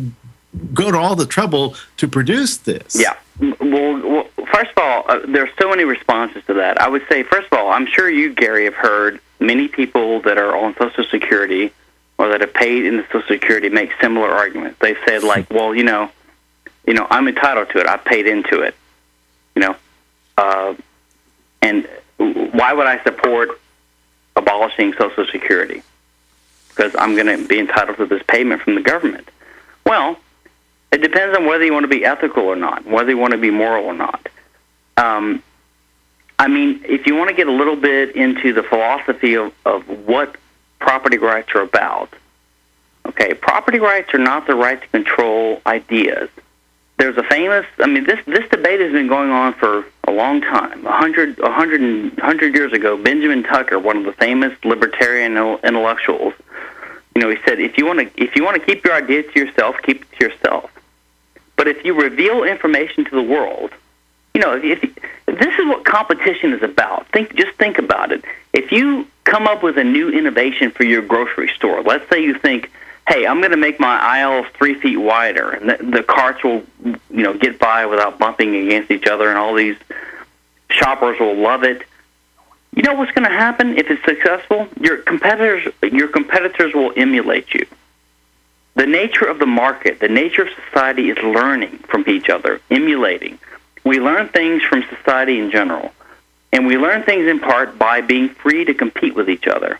go to all the trouble to produce this? Yeah. Well, well first of all, uh, are so many responses to that. I would say, first of all, I'm sure you, Gary, have heard many people that are on Social Security or that have paid into Social Security make similar arguments. They've said, like, well, you know, you know, I'm entitled to it. I paid into it. You know, uh, and why would I support abolishing Social Security? Because I'm going to be entitled to this payment from the government. Well, it depends on whether you want to be ethical or not, whether you want to be moral or not. Um, I mean, if you want to get a little bit into the philosophy of, of what property rights are about, okay, property rights are not the right to control ideas. There's a famous, I mean, this, this debate has been going on for a long time. A hundred, a hundred, and- hundred years ago, Benjamin Tucker, one of the famous libertarian intellectuals, you know, he said, if you want to, if you want to keep your ideas to yourself, keep it to yourself. But if you reveal information to the world, you know, if, if this is what competition is about. Think, just think about it. If you come up with a new innovation for your grocery store, let's say you think, hey, I'm going to make my aisles three feet wider, and the, the carts will, you know, get by without bumping against each other, and all these shoppers will love it. You know what's going to happen if it's successful? Your competitors, your competitors will emulate you. The nature of the market, the nature of society is learning from each other, emulating. We learn things from society in general, and we learn things in part by being free to compete with each other.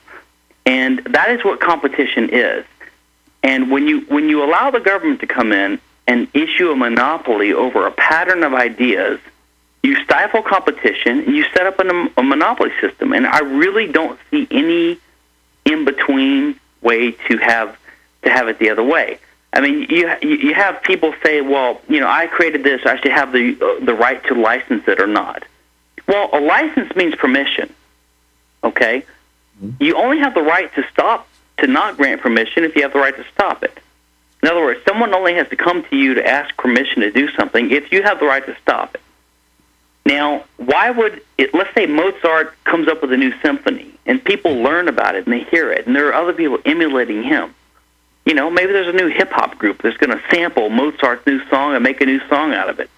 And that is what competition is. And when you when you allow the government to come in and issue a monopoly over a pattern of ideas, you stifle competition and you set up an, a monopoly system. And I really don't see any in between way to have to have it the other way. I mean, you you have people say, well, you know, I created this, I should have the uh, the right to license it or not. Well, a license means permission. Okay, you only have the right to stop to not grant permission if you have the right to stop it. In other words, someone only has to come to you to ask permission to do something if you have the right to stop it. Now, why would it, let's say Mozart comes up with a new symphony and people learn about it and they hear it and there are other people emulating him. You know, maybe there's a new hip hop group that's going to sample Mozart's new song and make a new song out of it.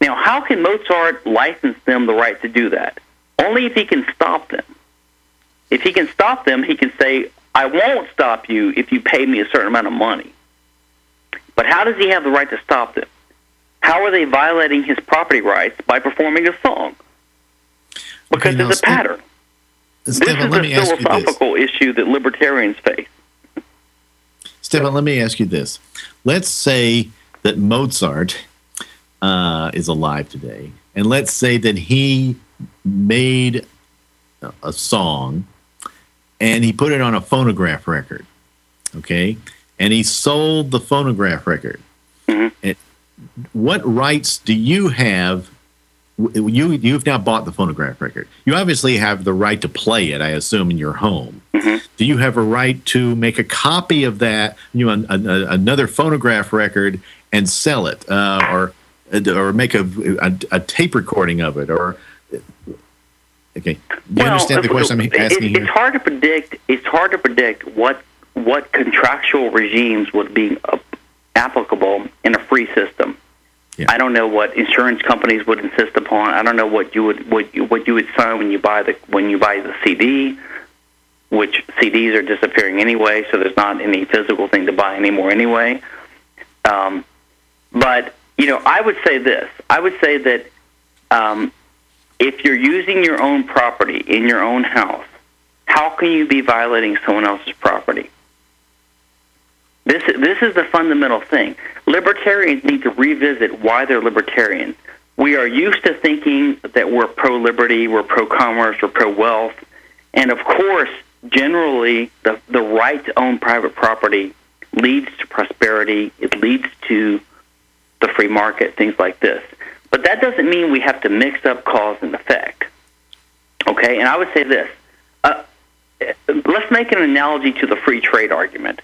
Now, how can Mozart license them the right to do that? Only if he can stop them. If he can stop them, he can say, I won't stop you if you pay me a certain amount of money. But how does he have the right to stop them? How are they violating his property rights by performing a song? Because Okay, now, there's a Stephan- pattern. this is a me ask you this. philosophical issue that libertarians face. Stephan, let me ask you this. Let's say that Mozart uh, is alive today, and let's say that he made a- song and he put it on a phonograph record. Okay, and he sold the phonograph record. And what rights do you have? You you've now bought the phonograph record. You obviously have the right to play it. I assume in your home. Do you have a right to make a copy of that? You know, an, an- another phonograph record and sell it, uh, or or make a, a a tape recording of it, or okay. Do you understand the question I'm it- asking it's here? hard to predict. It's hard to predict what what contractual regimes would be uh, applicable in a free system. I don't know what insurance companies would insist upon. I don't know what you would what you, what you would sign when you buy the when you buy the CD, which CDs are disappearing anyway, so there's not any physical thing to buy anymore anyway. Um, but you know, I would say this. I would say that um, if you're using your own property in your own house, how can you be violating someone else's property? This this is the fundamental thing. Libertarians need to revisit why they're libertarian. We are used to thinking that we're pro liberty, we're pro commerce, we're pro wealth, and of course, generally, the the right to own private property leads to prosperity. It leads to the free market, things like this. But that doesn't mean we have to mix up cause and effect. Okay, and I would say this. Uh, let's make an analogy to the free trade argument.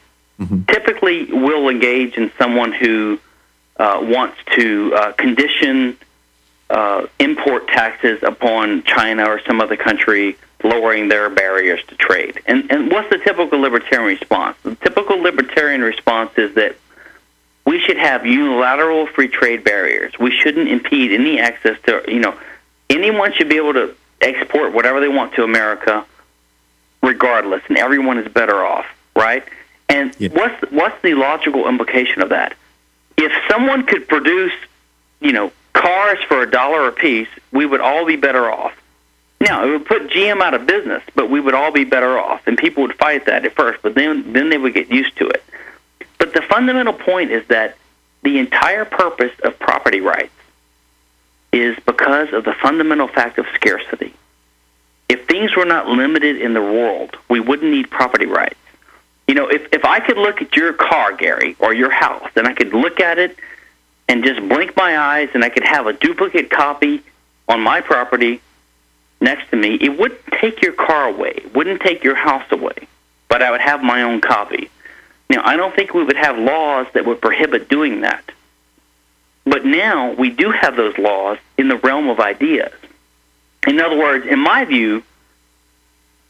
Typically, we'll engage in someone who uh, wants to uh, condition uh, import taxes upon China or some other country, lowering their barriers to trade. And, and what's the typical libertarian response? The typical libertarian response is that we should have unilateral free trade barriers. We shouldn't impede any access to, you know, anyone should be able to export whatever they want to America, regardless, and everyone is better off, right? And what's what's the logical implication of that? If someone could produce, you know, cars for a dollar a piece, we would all be better off. Now, it would put GM out of business, but we would all be better off, and people would fight that at first, but then then they would get used to it. But the fundamental point is that the entire purpose of property rights is because of the fundamental fact of scarcity. If things were not limited in the world, we wouldn't need property rights. You know, if, if I could look at your car, Gary, or your house, and I could look at it and just blink my eyes and I could have a duplicate copy on my property next to me, it wouldn't take your car away. It wouldn't take your house away. But I would have my own copy. Now, I don't think we would have laws that would prohibit doing that. But now we do have those laws in the realm of ideas. In other words, in my view,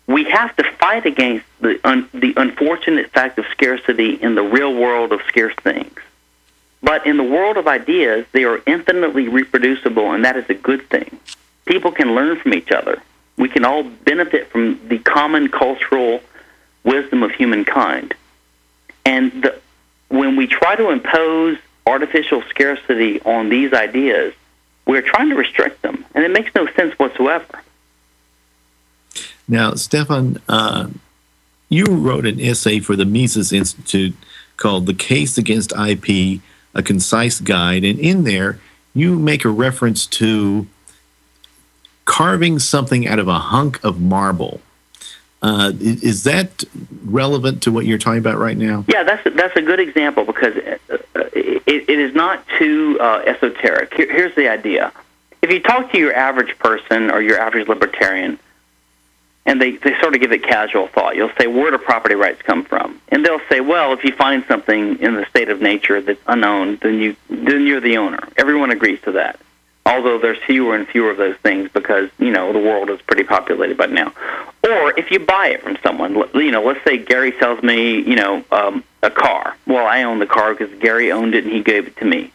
we have to fight against the un- the unfortunate fact of scarcity in the real world of scarce things. But in the world of ideas, they are infinitely reproducible, and that is a good thing. People can learn from each other. We can all benefit from the common cultural wisdom of humankind. And the, when we try to impose artificial scarcity on these ideas, we're trying to restrict them, and it makes no sense whatsoever. Now, Stephan, uh, you wrote an essay for the Mises Institute called The Case Against IP, a concise guide. And in there, you make a reference to carving something out of a hunk of marble. Uh, is that relevant to what you're talking about right now? Yeah, that's that's a good example because uh, uh, it, it is not too uh, esoteric. Here, here's the idea: if you talk to your average person or your average libertarian, and they, they sort of give it casual thought, you'll say, "Where do property rights come from?" And they'll say, "Well, if you find something in the state of nature that's unknown, then you then you're the owner." Everyone agrees to that. Although there's fewer and fewer of those things because you know the world is pretty populated by now. Or if you buy it from someone, you know, let's say Gary sells me, you know, um, a car. Well, I own the car because Gary owned it and he gave it to me.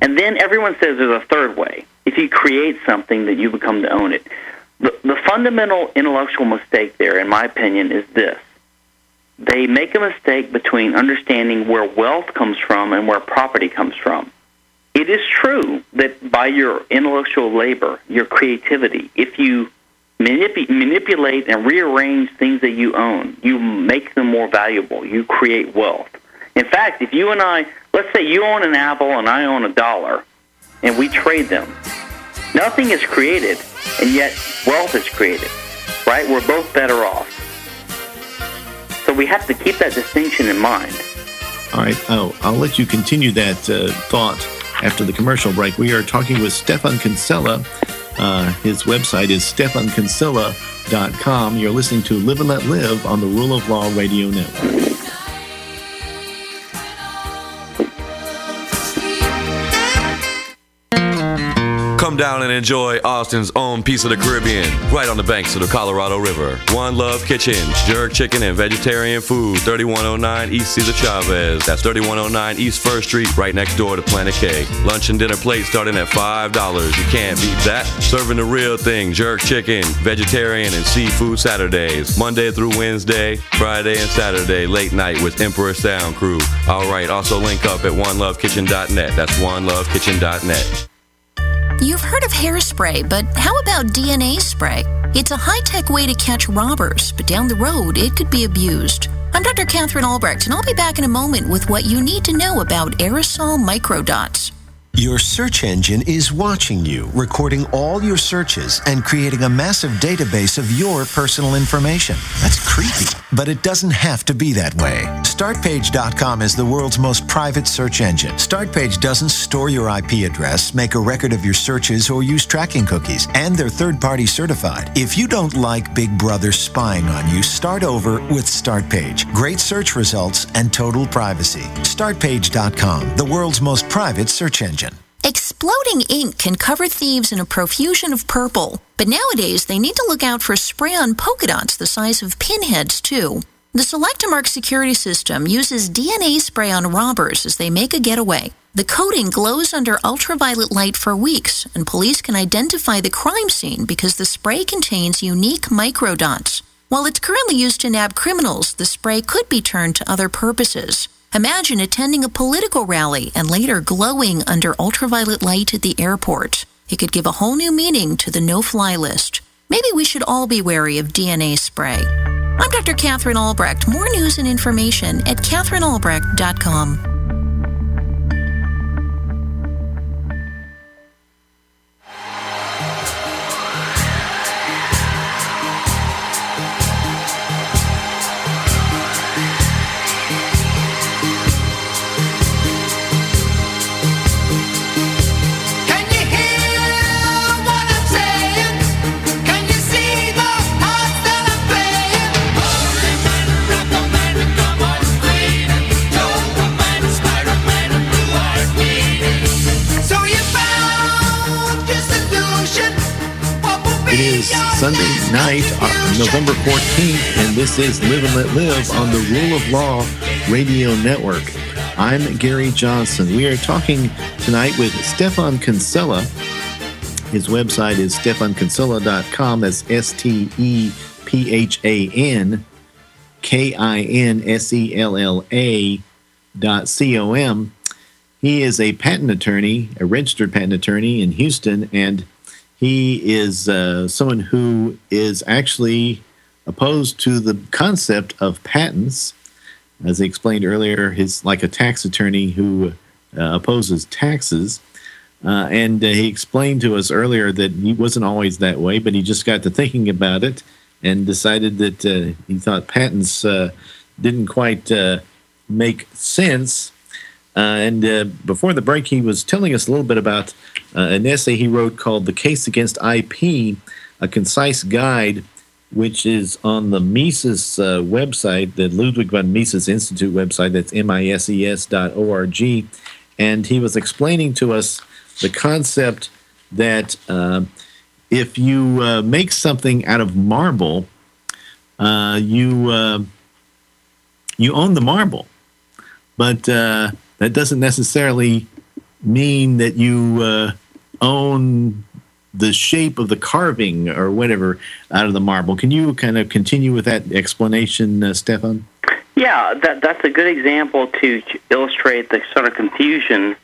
And then everyone says there's a third way. If you create something, that you become to own it. The, the fundamental intellectual mistake there, in my opinion, is this. They make a mistake between understanding where wealth comes from and where property comes from. It is true that by your intellectual labor, your creativity, if you manipu- manipulate and rearrange things that you own, you make them more valuable. You create wealth. In fact, if you and I, let's say you own an apple and I own a dollar, and we trade them, nothing is created, and yet wealth is created, right? We're both better off. So we have to keep that distinction in mind. All right, oh, I'll let you continue that uh, thought after the commercial break. We are talking with Stephan Kinsella. Uh, his website is stephankinsella.com. You're listening to Live and Let Live on the Rule of Law Radio Network. Come down and enjoy Austin's own piece of the Caribbean, right on the banks of the Colorado River. One Love Kitchen, jerk chicken and vegetarian food, 3109 East Cesar Chavez. That's 3109 East First Street, right next door to Planet K. Lunch and dinner plates starting at $5. You can't beat that. Serving the real thing, jerk chicken, vegetarian and seafood Saturdays, Monday through Wednesday, Friday and Saturday, late night with Emperor Sound Crew. All right, also link up at onelovekitchen.net. That's onelovekitchen.net. You've heard of hairspray, but how about DNA spray? It's a high tech way to catch robbers, but down the road, it could be abused. I'm Dr. Katherine Albrecht, and I'll be back in a moment with what you need to know about aerosol microdots. Your search engine is watching you, recording all your searches and creating a massive database of your personal information. That's creepy, but it doesn't have to be that way. Startpage.com is the world's most private search engine. Startpage doesn't store your IP address, make a record of your searches, or use tracking cookies, and they're third party certified. If you don't like Big Brother spying on you, start over with Startpage. Great search results and total privacy. Startpage.com, the world's most private search engine. Exploding ink can cover thieves in a profusion of purple, but nowadays they need to look out for spray on polka dots the size of pinheads, too. The Selectamark security system uses DNA spray on robbers as they make a getaway. The coating glows under ultraviolet light for weeks, and police can identify the crime scene because the spray contains unique microdots. While it's currently used to nab criminals, the spray could be turned to other purposes. Imagine attending a political rally and later glowing under ultraviolet light at the airport. It could give a whole new meaning to the no fly list. Maybe we should all be wary of DNA spray. I'm Dr. Katherine Albrecht. More news and information at katherinealbrecht.com. It is Sunday night, uh, November 14th, and this is Live and Let Live on the Rule of Law Radio Network. I'm Gary Johnson. We are talking tonight with Stephan Kinsella. His website is stephankinsella.com. That's S T E P H A N K I N S E L L A dot C O M. He is a patent attorney, a registered patent attorney in Houston, and he is uh, someone who is actually opposed to the concept of patents. As I explained earlier, he's like a tax attorney who uh, opposes taxes. Uh, and uh, he explained to us earlier that he wasn't always that way, but he just got to thinking about it and decided that uh, he thought patents uh, didn't quite uh, make sense. Uh, and before the break, he was telling us a little bit about uh, an essay he wrote called The Case Against IP, a concise guide, which is on the Mises uh, website, the Ludwig von Mises Institute website, that's M-I-S-E-S dot O-R-G. And he was explaining to us the concept that uh, if you uh, make something out of marble, uh, you uh, you own the marble, but that doesn't necessarily mean that you uh, own the shape of the carving or whatever out of the marble. Can you kind of continue with that explanation, uh, Stephan? Yeah, that, that's a good example to illustrate the sort of confusion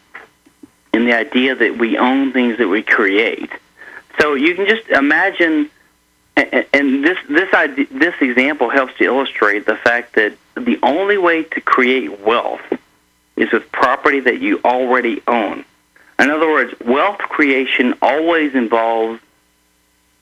in the idea that we own things that we create. So you can just imagine, and and this this idea, this example helps to illustrate the fact that the only way to create wealth is with property that you already own. In other words, wealth creation always involves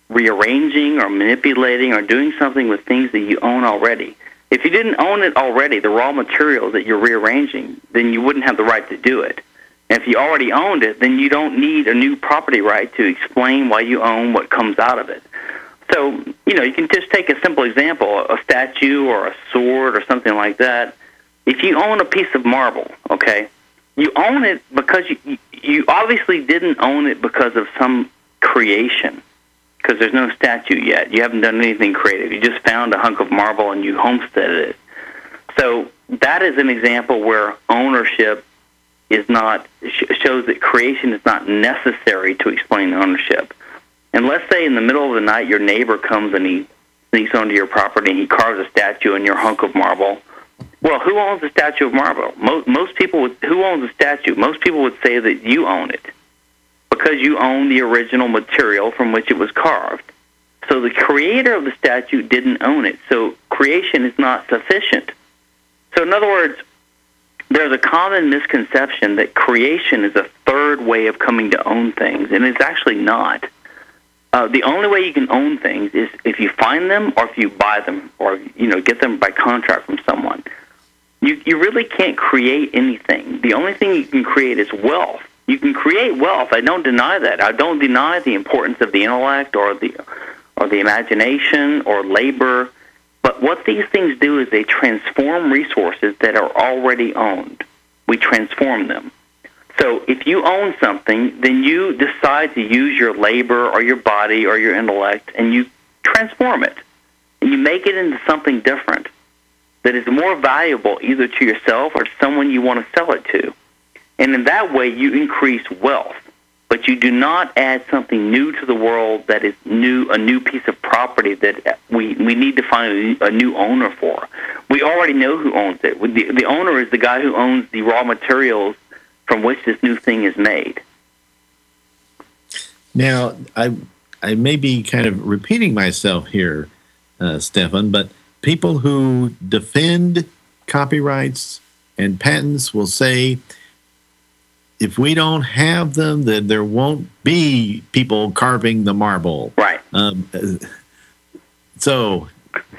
rearranging or manipulating or doing something with things that you own already. If you didn't own it already, the raw material that you're rearranging, then you wouldn't have the right to do it. And if you already owned it, then you don't need a new property right to explain why you own what comes out of it. So, you know, you can just take a simple example, a statue or a sword or something like that. If you own a piece of marble, okay, you own it because you you obviously didn't own it because of some creation because there's no statue yet. You haven't done anything creative. You just found a hunk of marble and you homesteaded it. So that is an example where ownership is not shows that creation is not necessary to explain ownership. And let's say in the middle of the night your neighbor comes and he sneaks onto your property and he carves a statue in your hunk of marble. Well, who owns the statue of marble? Most most people would who owns the statue? Most people would say that you own it because you own the original material from which it was carved. So the creator of the statue didn't own it. So creation is not sufficient. So in other words, there's a common misconception that creation is a third way of coming to own things, and it's actually not. Uh, the only way you can own things is if you find them or if you buy them or you know get them by contract from someone. You you really can't create anything. The only thing you can create is wealth. You can create wealth. I don't deny that. I don't deny the importance of the intellect or the or the imagination or labor. But what these things do is they transform resources that are already owned. We transform them. So if you own something, then you decide to use your labor or your body or your intellect and you transform it. And you make it into something different that is more valuable either to yourself or someone you want to sell it to. And in that way, you increase wealth. But you do not add something new to the world that is new, a new piece of property that we, we need to find a, new owner for. We already know who owns it. The, the owner is the guy who owns the raw materials from which this new thing is made. Now, I I may be kind of repeating myself here, uh, Stephan, but people who defend copyrights and patents will say if we don't have them, then there won't be people carving the marble. Right. Um, so,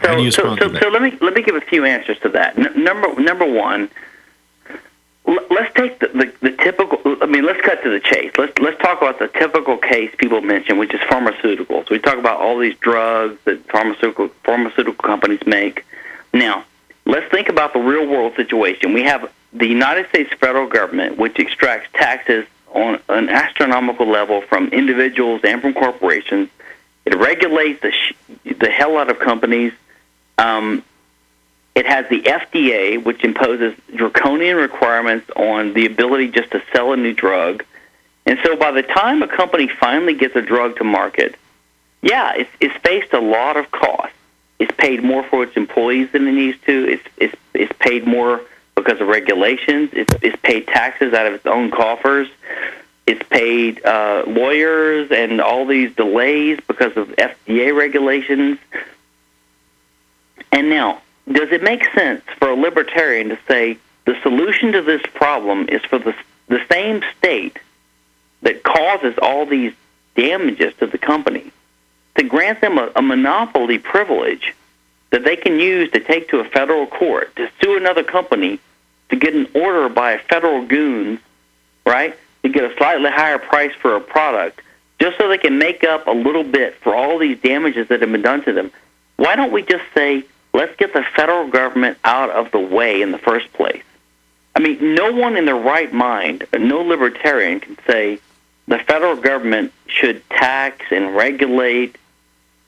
So, how do you so, so, so let me let me give a few answers to that. N- number number one, let's take the, the, the typical. I mean, let's cut to the chase. Let's let's talk about the typical case people mention, which is pharmaceuticals. We talk about all these drugs that pharmaceutical pharmaceutical companies make. Now, let's think about the real world situation. We have the United States federal government, which extracts taxes on an astronomical level from individuals and from corporations. It regulates the sh- the hell out of companies. Um, it has the FDA, which imposes draconian requirements on the ability just to sell a new drug. And so by the time a company finally gets a drug to market, yeah, it's, it's faced a lot of costs. It's paid more for its employees than it needs to. It's, it's, it's paid more because of regulations. It's, it's paid taxes out of its own coffers. It's paid uh, lawyers and all these delays because of FDA regulations. And now, does it make sense for a libertarian to say the solution to this problem is for the, the same state that causes all these damages to the company to grant them a, a monopoly privilege that they can use to take to a federal court to sue another company to get an order by a federal goons, right, to get a slightly higher price for a product just so they can make up a little bit for all these damages that have been done to them. Why don't we just say, let's get the federal government out of the way in the first place? I mean, no one in their right mind, no libertarian can say the federal government should tax and regulate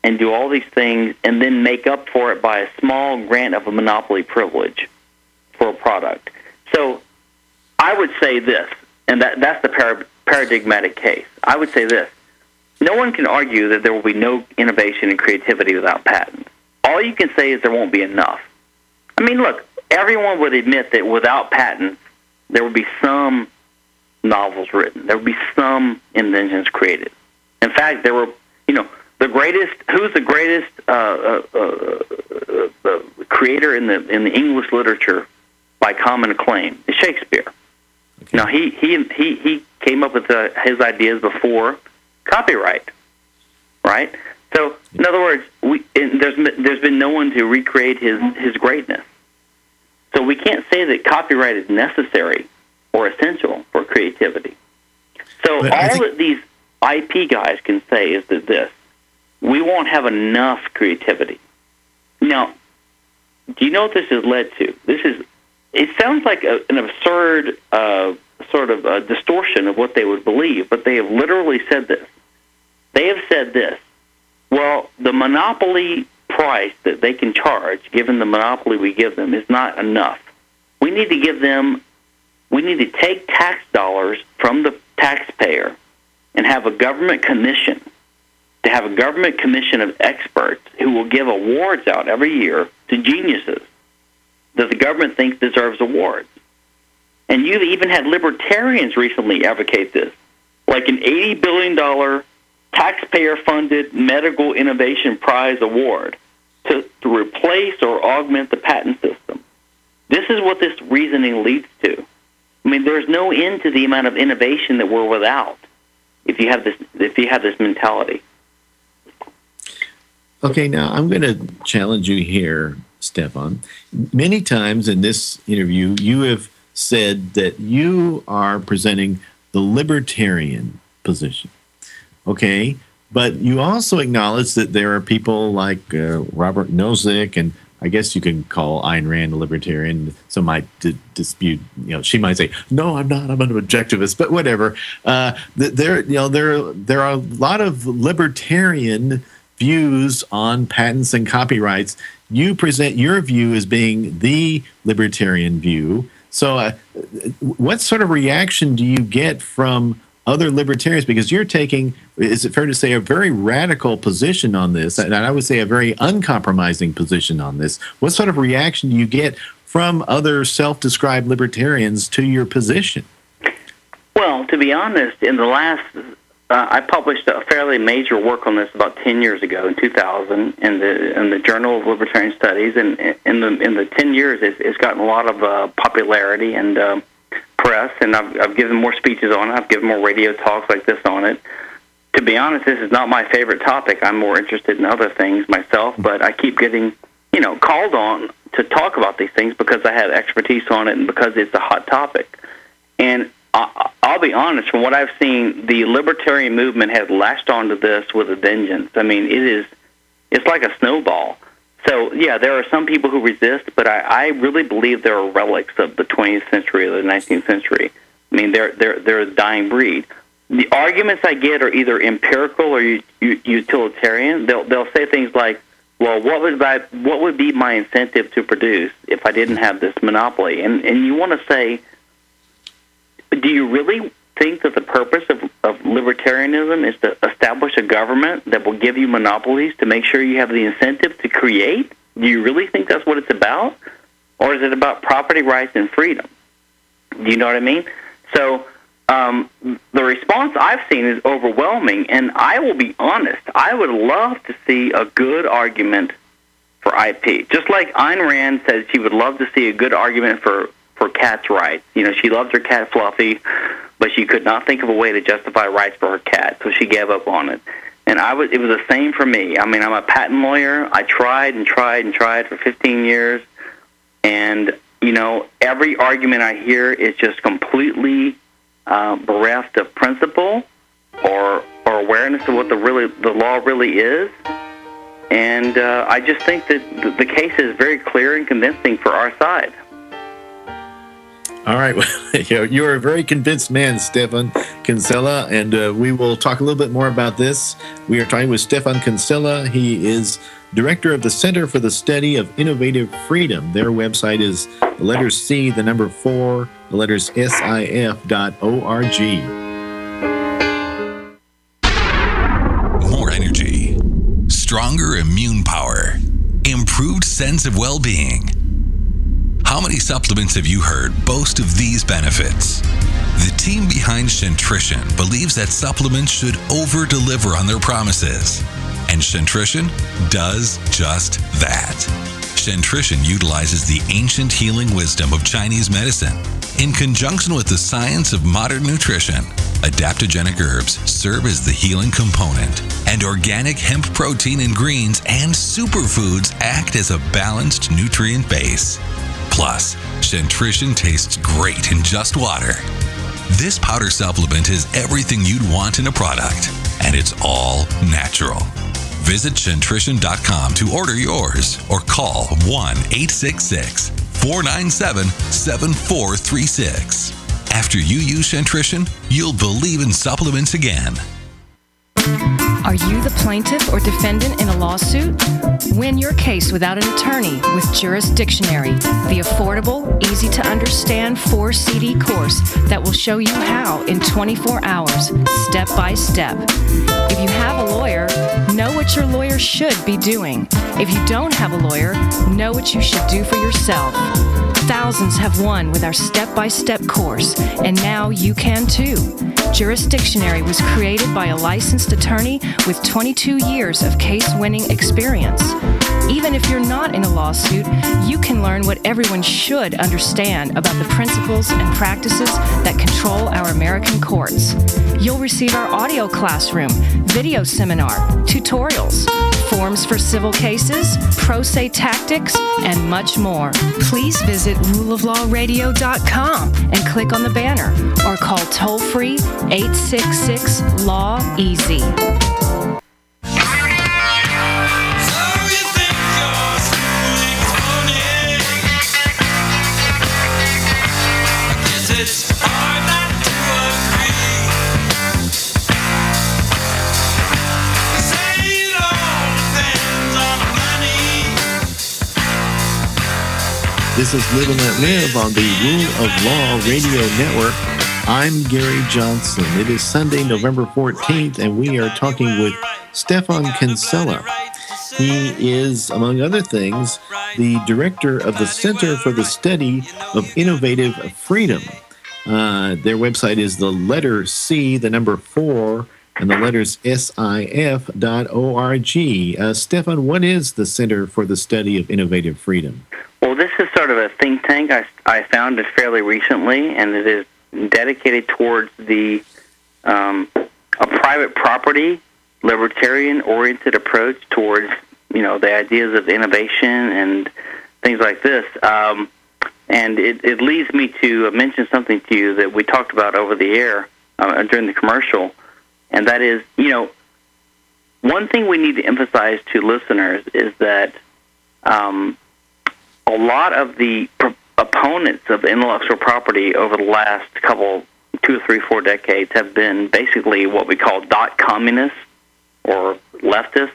and do all these things and then make up for it by a small grant of a monopoly privilege for a product. So I would say this, and that, that's the par- paradigmatic case. I would say this. No one can argue that there will be no innovation and creativity without patents. All you can say is there won't be enough. I mean, look, everyone would admit that without patents, there would be some novels written. There would be some inventions created. In fact, there were, you know, the greatest. Who's the greatest uh, uh, uh, uh, creator in the in the English literature by common acclaim? Is Shakespeare. Now he he he he came up with uh, his ideas before copyright, right? So, in other words, we, there's there's been no one to recreate his his greatness. So we can't say that copyright is necessary or essential for creativity. So But all that these IP guys can say is that this: we won't have enough creativity. Now, do you know what this has led to? This is it sounds like a, an absurd uh, sort of distortion of what they would believe, but they have literally said this. They have said this. Well, the monopoly price that they can charge, given the monopoly we give them, is not enough. We need to give them, we need to take tax dollars from the taxpayer and have a government commission, to have a government commission of experts who will give awards out every year to geniuses that the government thinks deserves awards. And you've even had libertarians recently advocate this, like an $80 billion taxpayer funded medical innovation prize award to, to replace or augment the patent system. This is what this reasoning leads to. I mean, there's no end to the amount of innovation that we're without if you have this if you have this mentality. Okay, now I'm going to challenge you here, Stephan. Many times in this interview, you have said that you are presenting the libertarian position. Okay, but you also acknowledge that there are people like uh, Robert Nozick, and I guess you can call Ayn Rand a libertarian. Some might d- dispute. You know, she might say, "No, I'm not. I'm an objectivist." But whatever. Uh, there, you know, there there are a lot of libertarian views on patents and copyrights. You present your view as being the libertarian view. So, uh, what sort of reaction do you get from other libertarians? Because you're taking, is it fair to say, a very radical position on this, and I would say a very uncompromising position on this. What sort of reaction do you get from other self-described libertarians to your position? Well, to be honest, in the last, uh, I published a fairly major work on this about ten years ago in 2000 in the in the Journal of Libertarian Studies, and in the in the ten years, it's, it's gotten a lot of uh, popularity and uh, press, and I've, I've given more speeches on it. I've given more radio talks like this on it. To be honest, this is not my favorite topic. I'm more interested in other things myself, but I keep getting, you know, called on to talk about these things because I have expertise on it and because it's a hot topic. And I, I'll be honest, from what I've seen, the libertarian movement has latched onto this with a vengeance. I mean, it is, it's like a snowball. So yeah, there are some people who resist, but I, I really believe there are relics of the 20th century or the 19th century. I mean, they're they're they're a dying breed. The arguments I get are either empirical or utilitarian. They'll they'll say things like, "Well, what would I, what would be my incentive to produce if I didn't have this monopoly?" And and you want to say, do you really think that the purpose of, of libertarianism is to establish a government that will give you monopolies to make sure you have the incentive to create? Do you really think that's what it's about? Or is it about property rights and freedom? Do you know what I mean? So um, the response I've seen is overwhelming, and I will be honest, I would love to see a good argument for IP. Just like Ayn Rand said she would love to see a good argument for, for cats' rights. You know, she loved her cat Fluffy, but she could not think of a way to justify rights for her cat, so she gave up on it. And I was it was the same for me. I mean, I'm a patent lawyer. I tried and tried and tried for 15 years, and you know, every argument I hear is just completely uh, bereft of principle or or awareness of what the really the law really is. And uh, I just think that the, the case is very clear and convincing for our side. All right. Well, you're- a very convinced man, Stephan Kinsella, and uh, we will talk a little bit more about this. We are talking with Stephan Kinsella. He is director of the Center for the Study of Innovative Freedom. Their website is the letters C, the number four, the letters SIF dot O-R-G. More energy, stronger immune power, improved sense of well being. How many supplements have you heard boast of these benefits? The team behind Shentrition believes that supplements should over deliver on their promises. And Shentrition does just that. Shentrition utilizes the ancient healing wisdom of Chinese medicine in conjunction with the science of modern nutrition. Adaptogenic herbs serve as the healing component, and organic hemp protein and greens and superfoods act as a balanced nutrient base. Plus, Shentrition tastes great in just water. This powder supplement is everything you'd want in a product, and it's all natural. Visit Shentrition.com to order yours or call 1 866 497 7436. After you use Shentrition, you'll believe in supplements again. Are you the plaintiff or defendant in a lawsuit? Win your case without an attorney with Jurisdictionary, the affordable, easy to understand four CD course that will show you how in 24 hours, step by step. If you have a lawyer, know what your lawyer should be doing. If you don't have a lawyer, know what you should do for yourself. Thousands have won with our step by step course, and now you can too. Jurisdictionary was created by a licensed attorney with 22 years of case winning experience. Even if you're not in a lawsuit, you can learn what everyone should understand about the principles and practices that control our American courts. You'll receive our audio classroom, video seminar, tutorials, forms for civil cases, pro se tactics, and much more. Please visit ruleoflawradio.com and click on the banner or call toll free 866 Law Easy. This is Live and Let Live on the Rule of Law Radio Network. I'm Gary Johnson. It is Sunday, November 14th, and we are talking with Stephan Kinsella. He is, among other things, the director of the Center for the Study of Innovative Freedom. Uh, their website is the letter C, the number four, and the letters SIF dot org. Uh, Stephan, what is the Center for the Study of Innovative Freedom? Well, this is think tank. I, I found it fairly recently, and it is dedicated towards the um, a private property libertarian oriented approach towards you know the ideas of innovation and things like this. Um, and it, it leads me to mention something to you that we talked about over the air uh, during the commercial, and that is you know one thing we need to emphasize to listeners is that um, a lot of the pro- opponents of intellectual property over the last couple, two, three, four decades have been basically what we call dot communists or leftists.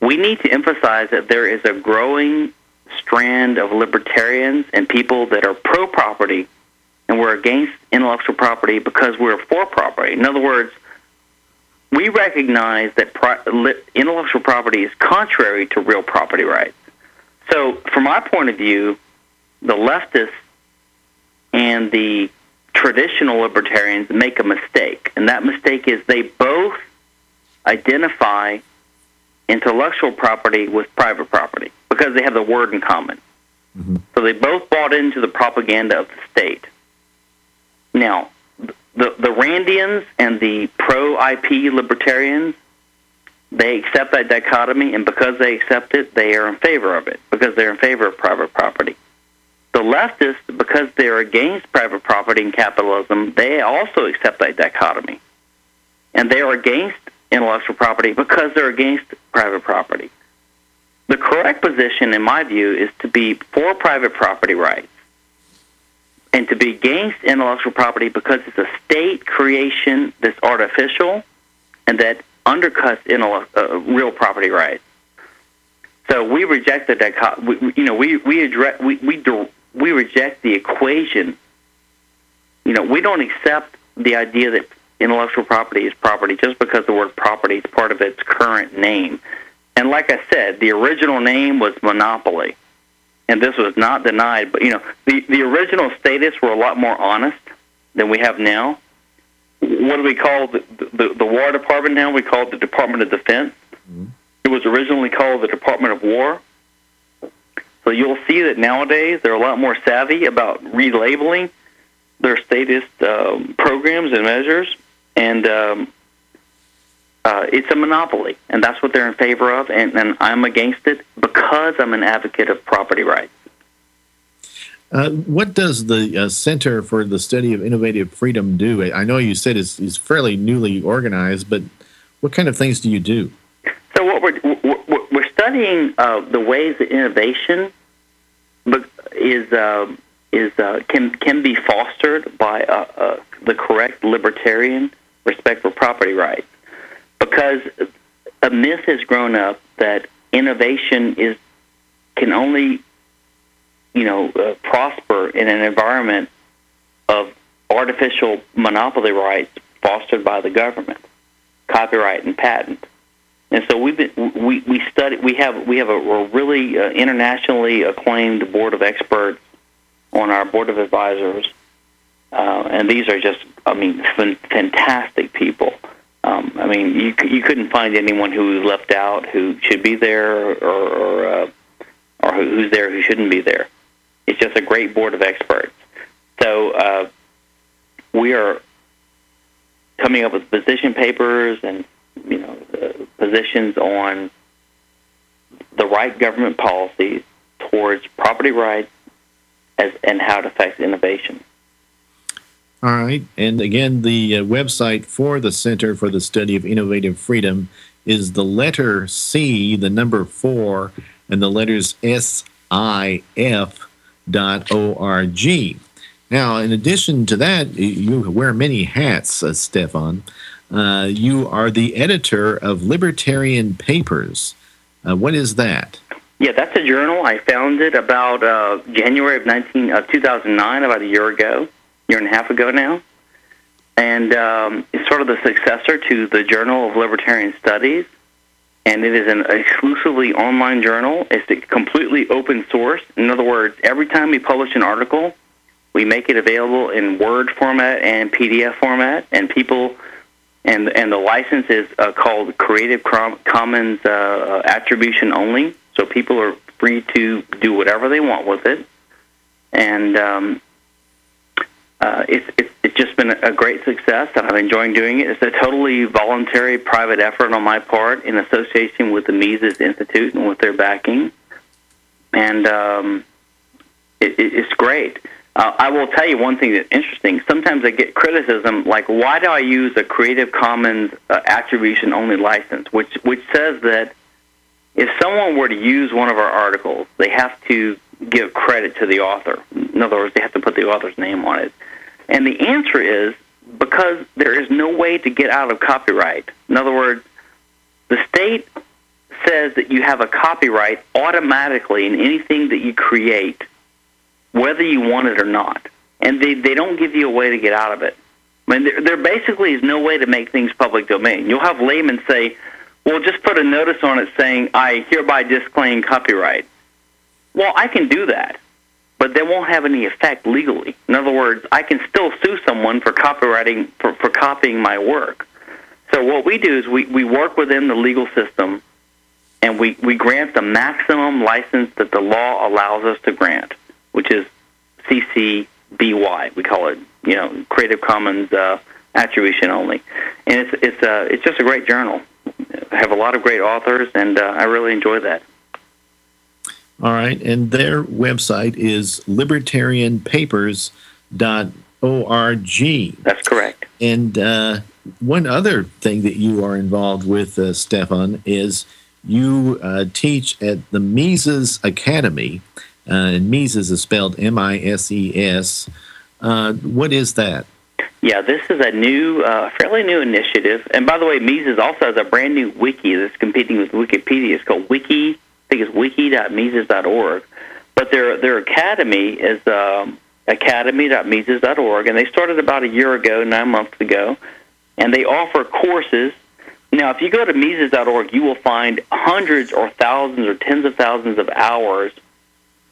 We need to emphasize that there is a growing strand of libertarians and people that are pro property and we're against intellectual property because we're for property. In other words, we recognize that pro- intellectual property is contrary to real property rights. So, from my point of view, the leftists and the traditional libertarians make a mistake, and that mistake is they both identify intellectual property with private property because they have the word in common. Mm-hmm. So they both bought into the propaganda of the state. Now, the the Randians and the pro IP libertarians, they accept that dichotomy, and because they accept it, they are in favor of it because they're in favor of private property. The leftists, because they're against private property and capitalism, they also accept that dichotomy, and they are against intellectual property because they're against private property. The correct position, in my view, is to be for private property rights and to be against intellectual property because it's a state creation that's artificial and that undercuts intellect, uh, real property rights. So we reject the dichot- you know we we address we we, we reject the equation. You know we don't accept the idea that intellectual property is property just because the word property is part of its current name. And like I said, the original name was monopoly, and this was not denied. But you know, the the original status were a lot more honest than we have now. What do we call the the, the War Department now? We call it the Department of Defense. It was originally called the Department of War. So you'll see that nowadays they're a lot more savvy about relabeling their statist um, programs and measures, and um, uh, it's a monopoly, and that's what they're in favor of. And, and I'm against it because I'm an advocate of property rights. Uh, what does the uh, Center for the Study of Innovative Freedom do? I know you said it's, it's fairly newly organized, but what kind of things do you do? So what we're we're, studying uh, the ways that innovation is uh, is uh, can can be fostered by the correct libertarian respect for property rights, because a myth has grown up that innovation is can only you know uh, prosper in an environment of artificial monopoly rights fostered by the government, copyright and patent. And so we've been, we we study we have we have a, a really uh, internationally acclaimed board of experts on our board of advisors, uh, and these are just I mean fantastic people. Um, I mean you you couldn't find anyone who was left out who should be there or or, uh, or who's there who shouldn't be there. It's just a great board of experts. So uh, we are coming up with position papers and you know positions on the right government policies towards property rights as, and how it affects innovation. All right. And again, the uh, website for the Center for the Study of Innovative Freedom is the letter C, the number four, and the letters S I F dot O R G. Now, in addition to that, you wear many hats, uh, Stephan. Uh, you are the editor of Libertarian Papers. Uh, what is that? Yeah, that's a journal. I founded about uh, January of 19, uh, 2009, about a year ago, year and a half ago now. And um, it's sort of the successor to the Journal of Libertarian Studies. And it is an exclusively online journal. It's completely open source. In other words, every time we publish an article, we make it available in Word format and PDF format, and people and and the license is uh, called Creative Commons uh, attribution only. So people are free to do whatever they want with it, and um, uh, it's, just been a great success, and I'm enjoying doing it. It's a totally voluntary, private effort on my part in association with the Mises Institute and with their backing, and um, it, it's great. Uh, I will tell you one thing that's interesting. Sometimes I get criticism like, "Why do I use a Creative Commons uh, attribution only license?" Which which says that if someone were to use one of our articles, they have to give credit to the author. In other words, they have to put the author's name on it. And the answer is because there is no way to get out of copyright. In other words, the state says that you have a copyright automatically in anything that you create whether you want it or not. And they, they don't give you a way to get out of it. I mean, there, there basically is no way to make things public domain. You'll have laymen say, well, just put a notice on it saying, I hereby disclaim copyright. Well, I can do that, but they won't have any effect legally. In other words, I can still sue someone for copywriting, for, for copying my work. So what we do is we, we work within the legal system and we, we grant the maximum license that the law allows us to grant which is CC BY. We call it, you know, Creative Commons uh, attribution only, and it's it's uh, it's just a great journal. I have a lot of great authors, and uh, I really enjoy that. All right, and their website is libertarianpapers.org. That's correct. And uh, one other thing that you are involved with, uh, Stephan, is you uh, teach at the Mises Academy uh, and Mises is spelled M I S E S. Uh, what is that? Yeah, this is a new, uh, fairly new initiative. And by the way, Mises also has a brand new wiki that's competing with Wikipedia. It's called Wiki. Think it's wiki.mises.org. But their their academy is um, academy.mises.org, and they started about a year ago, nine months ago, and they offer courses. Now, if you go to Mises.org, you will find hundreds or thousands or tens of thousands of hours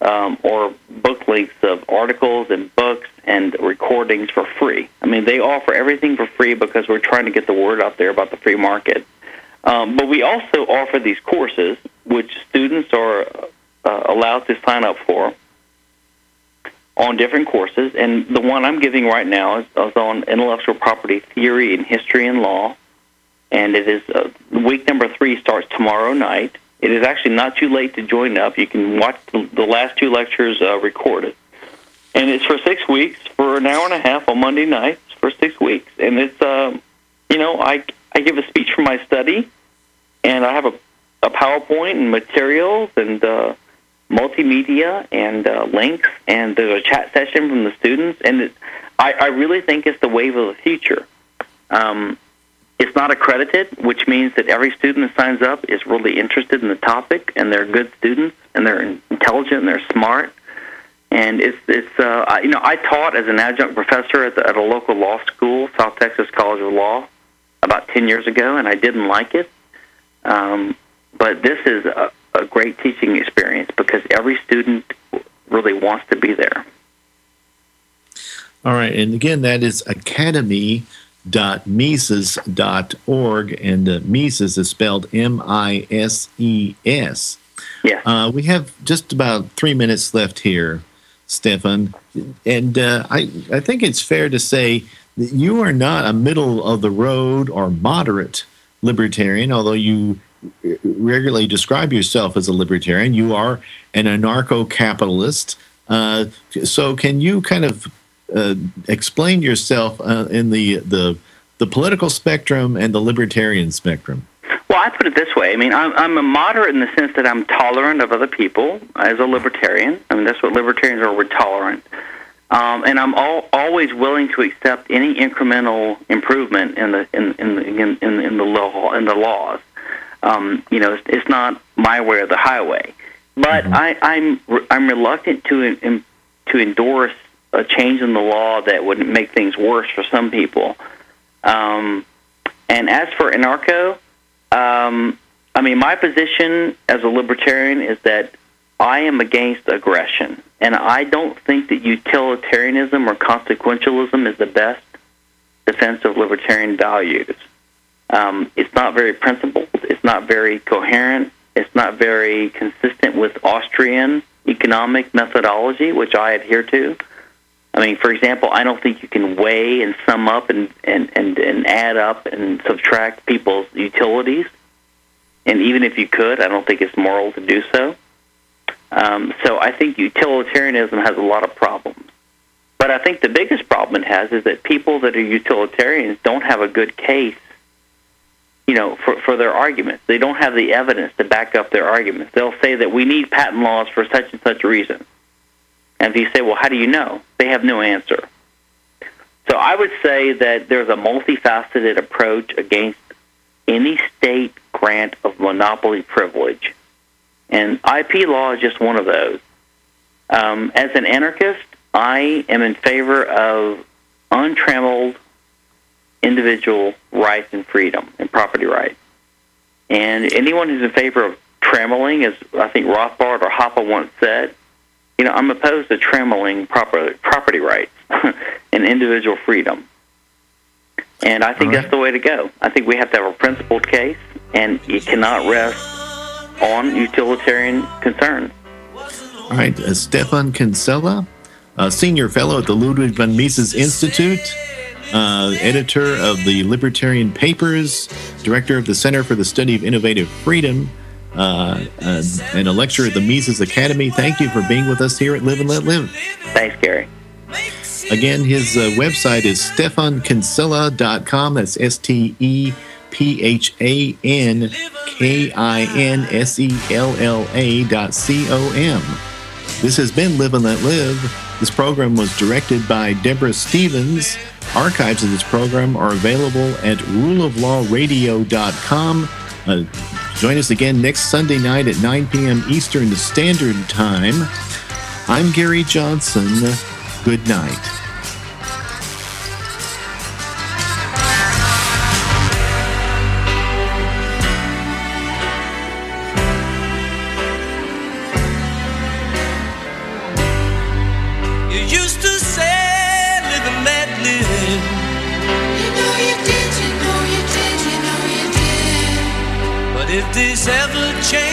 um, or book links of articles and books and recordings for free. I mean, they offer everything for free because we're trying to get the word out there about the free market. Um, but we also offer these courses, which students are uh, allowed to sign up for on different courses, and the one I'm giving right now is, is on intellectual property theory and history and law, and it is uh, week number three starts tomorrow night. It is actually not too late to join up. You can watch the, the last two lectures uh, recorded, and it's for six weeks for an hour and a half on Monday nights for six weeks, and it's um, you know I I give a speech for my study, and I have a, a PowerPoint and materials and. Uh, multimedia and uh, links, and there's a chat session from the students, and it, I, I really think it's the wave of the future. Um, it's not accredited, which means that every student that signs up is really interested in the topic, and they're good students, and they're intelligent, and they're smart. And it's it's uh, I, you know I taught as an adjunct professor at, the, at a local law school, South Texas College of Law, about ten years ago, and I didn't like it. Um, but this is a, a great teaching experience because every student really wants to be there. All right, and again, that is academy.mises.org, and uh, Mises is spelled M I S E S. Yeah. Uh, we have just about three minutes left here, Stephan, and uh, I I think it's fair to say that you are not a middle of the road or moderate libertarian, although you regularly describe yourself as a libertarian. You are an anarcho capitalist. Uh, so, can you kind of uh, explain yourself uh, in the, the, the political spectrum and the libertarian spectrum? Well, I put it this way. I mean, I'm, I'm a moderate in the sense that I'm tolerant of other people as a libertarian. I mean, that's what libertarians are. We're tolerant. Um, and I'm all, always willing to accept any incremental improvement in the in in in, in, in the law in the laws. Um, you know, it's, it's not my way or the highway. But mm-hmm. I, I'm I'm reluctant to in, to endorse a change in the law that would make things worse for some people. Um, and as for anarcho, um, I mean, my position as a libertarian is that I am against aggression, and I don't think that utilitarianism or consequentialism is the best defense of libertarian values. Um, it's not very principled. It's not very coherent. It's not very consistent with Austrian economic methodology, which I adhere to. I mean, for example, I don't think you can weigh and sum up and, and, and, and add up and subtract people's utilities. And even if you could, I don't think it's moral to do so. Um, so I think utilitarianism has a lot of problems. But I think the biggest problem it has is that people that are utilitarians don't have a good case you know, for, for their arguments. They don't have the evidence to back up their arguments. They'll say that we need patent laws for such and such a reason. And if you say, well, how do you know? They have no answer. So I would say that there's a multifaceted approach against any state grant of monopoly privilege. And IP law is just one of those. Um, as an anarchist, I am in favor of untrammeled individual rights and freedom and property rights. And anyone who's in favor of trammeling, as I think Rothbard or Hoppe once said, you know, I'm opposed to trammeling proper, property rights and individual freedom. And I think right. that's the way to go. I think we have to have a principled case, and you cannot rest on utilitarian concerns. All right, uh, Stephan Kinsella, a senior fellow at the Ludwig von Mises Institute uh, editor of the Libertarian Papers, director of the Center for the Study of Innovative Freedom, uh, uh, and a lecturer at the Mises Academy. Thank you for being with us here at Live and Let Live. Thanks, Gary. Again, his uh, website is stephankinsella.com. That's S T E P H A N K I N S E L L A dot C O M. This has been Live and Let Live. This program was directed by Deborah Stevens. Archives of this program are available at ruleoflawradio.com. Uh, join us again next Sunday night at 9 p.m. Eastern Standard Time. I'm Gary Johnson. Good night. This ever changing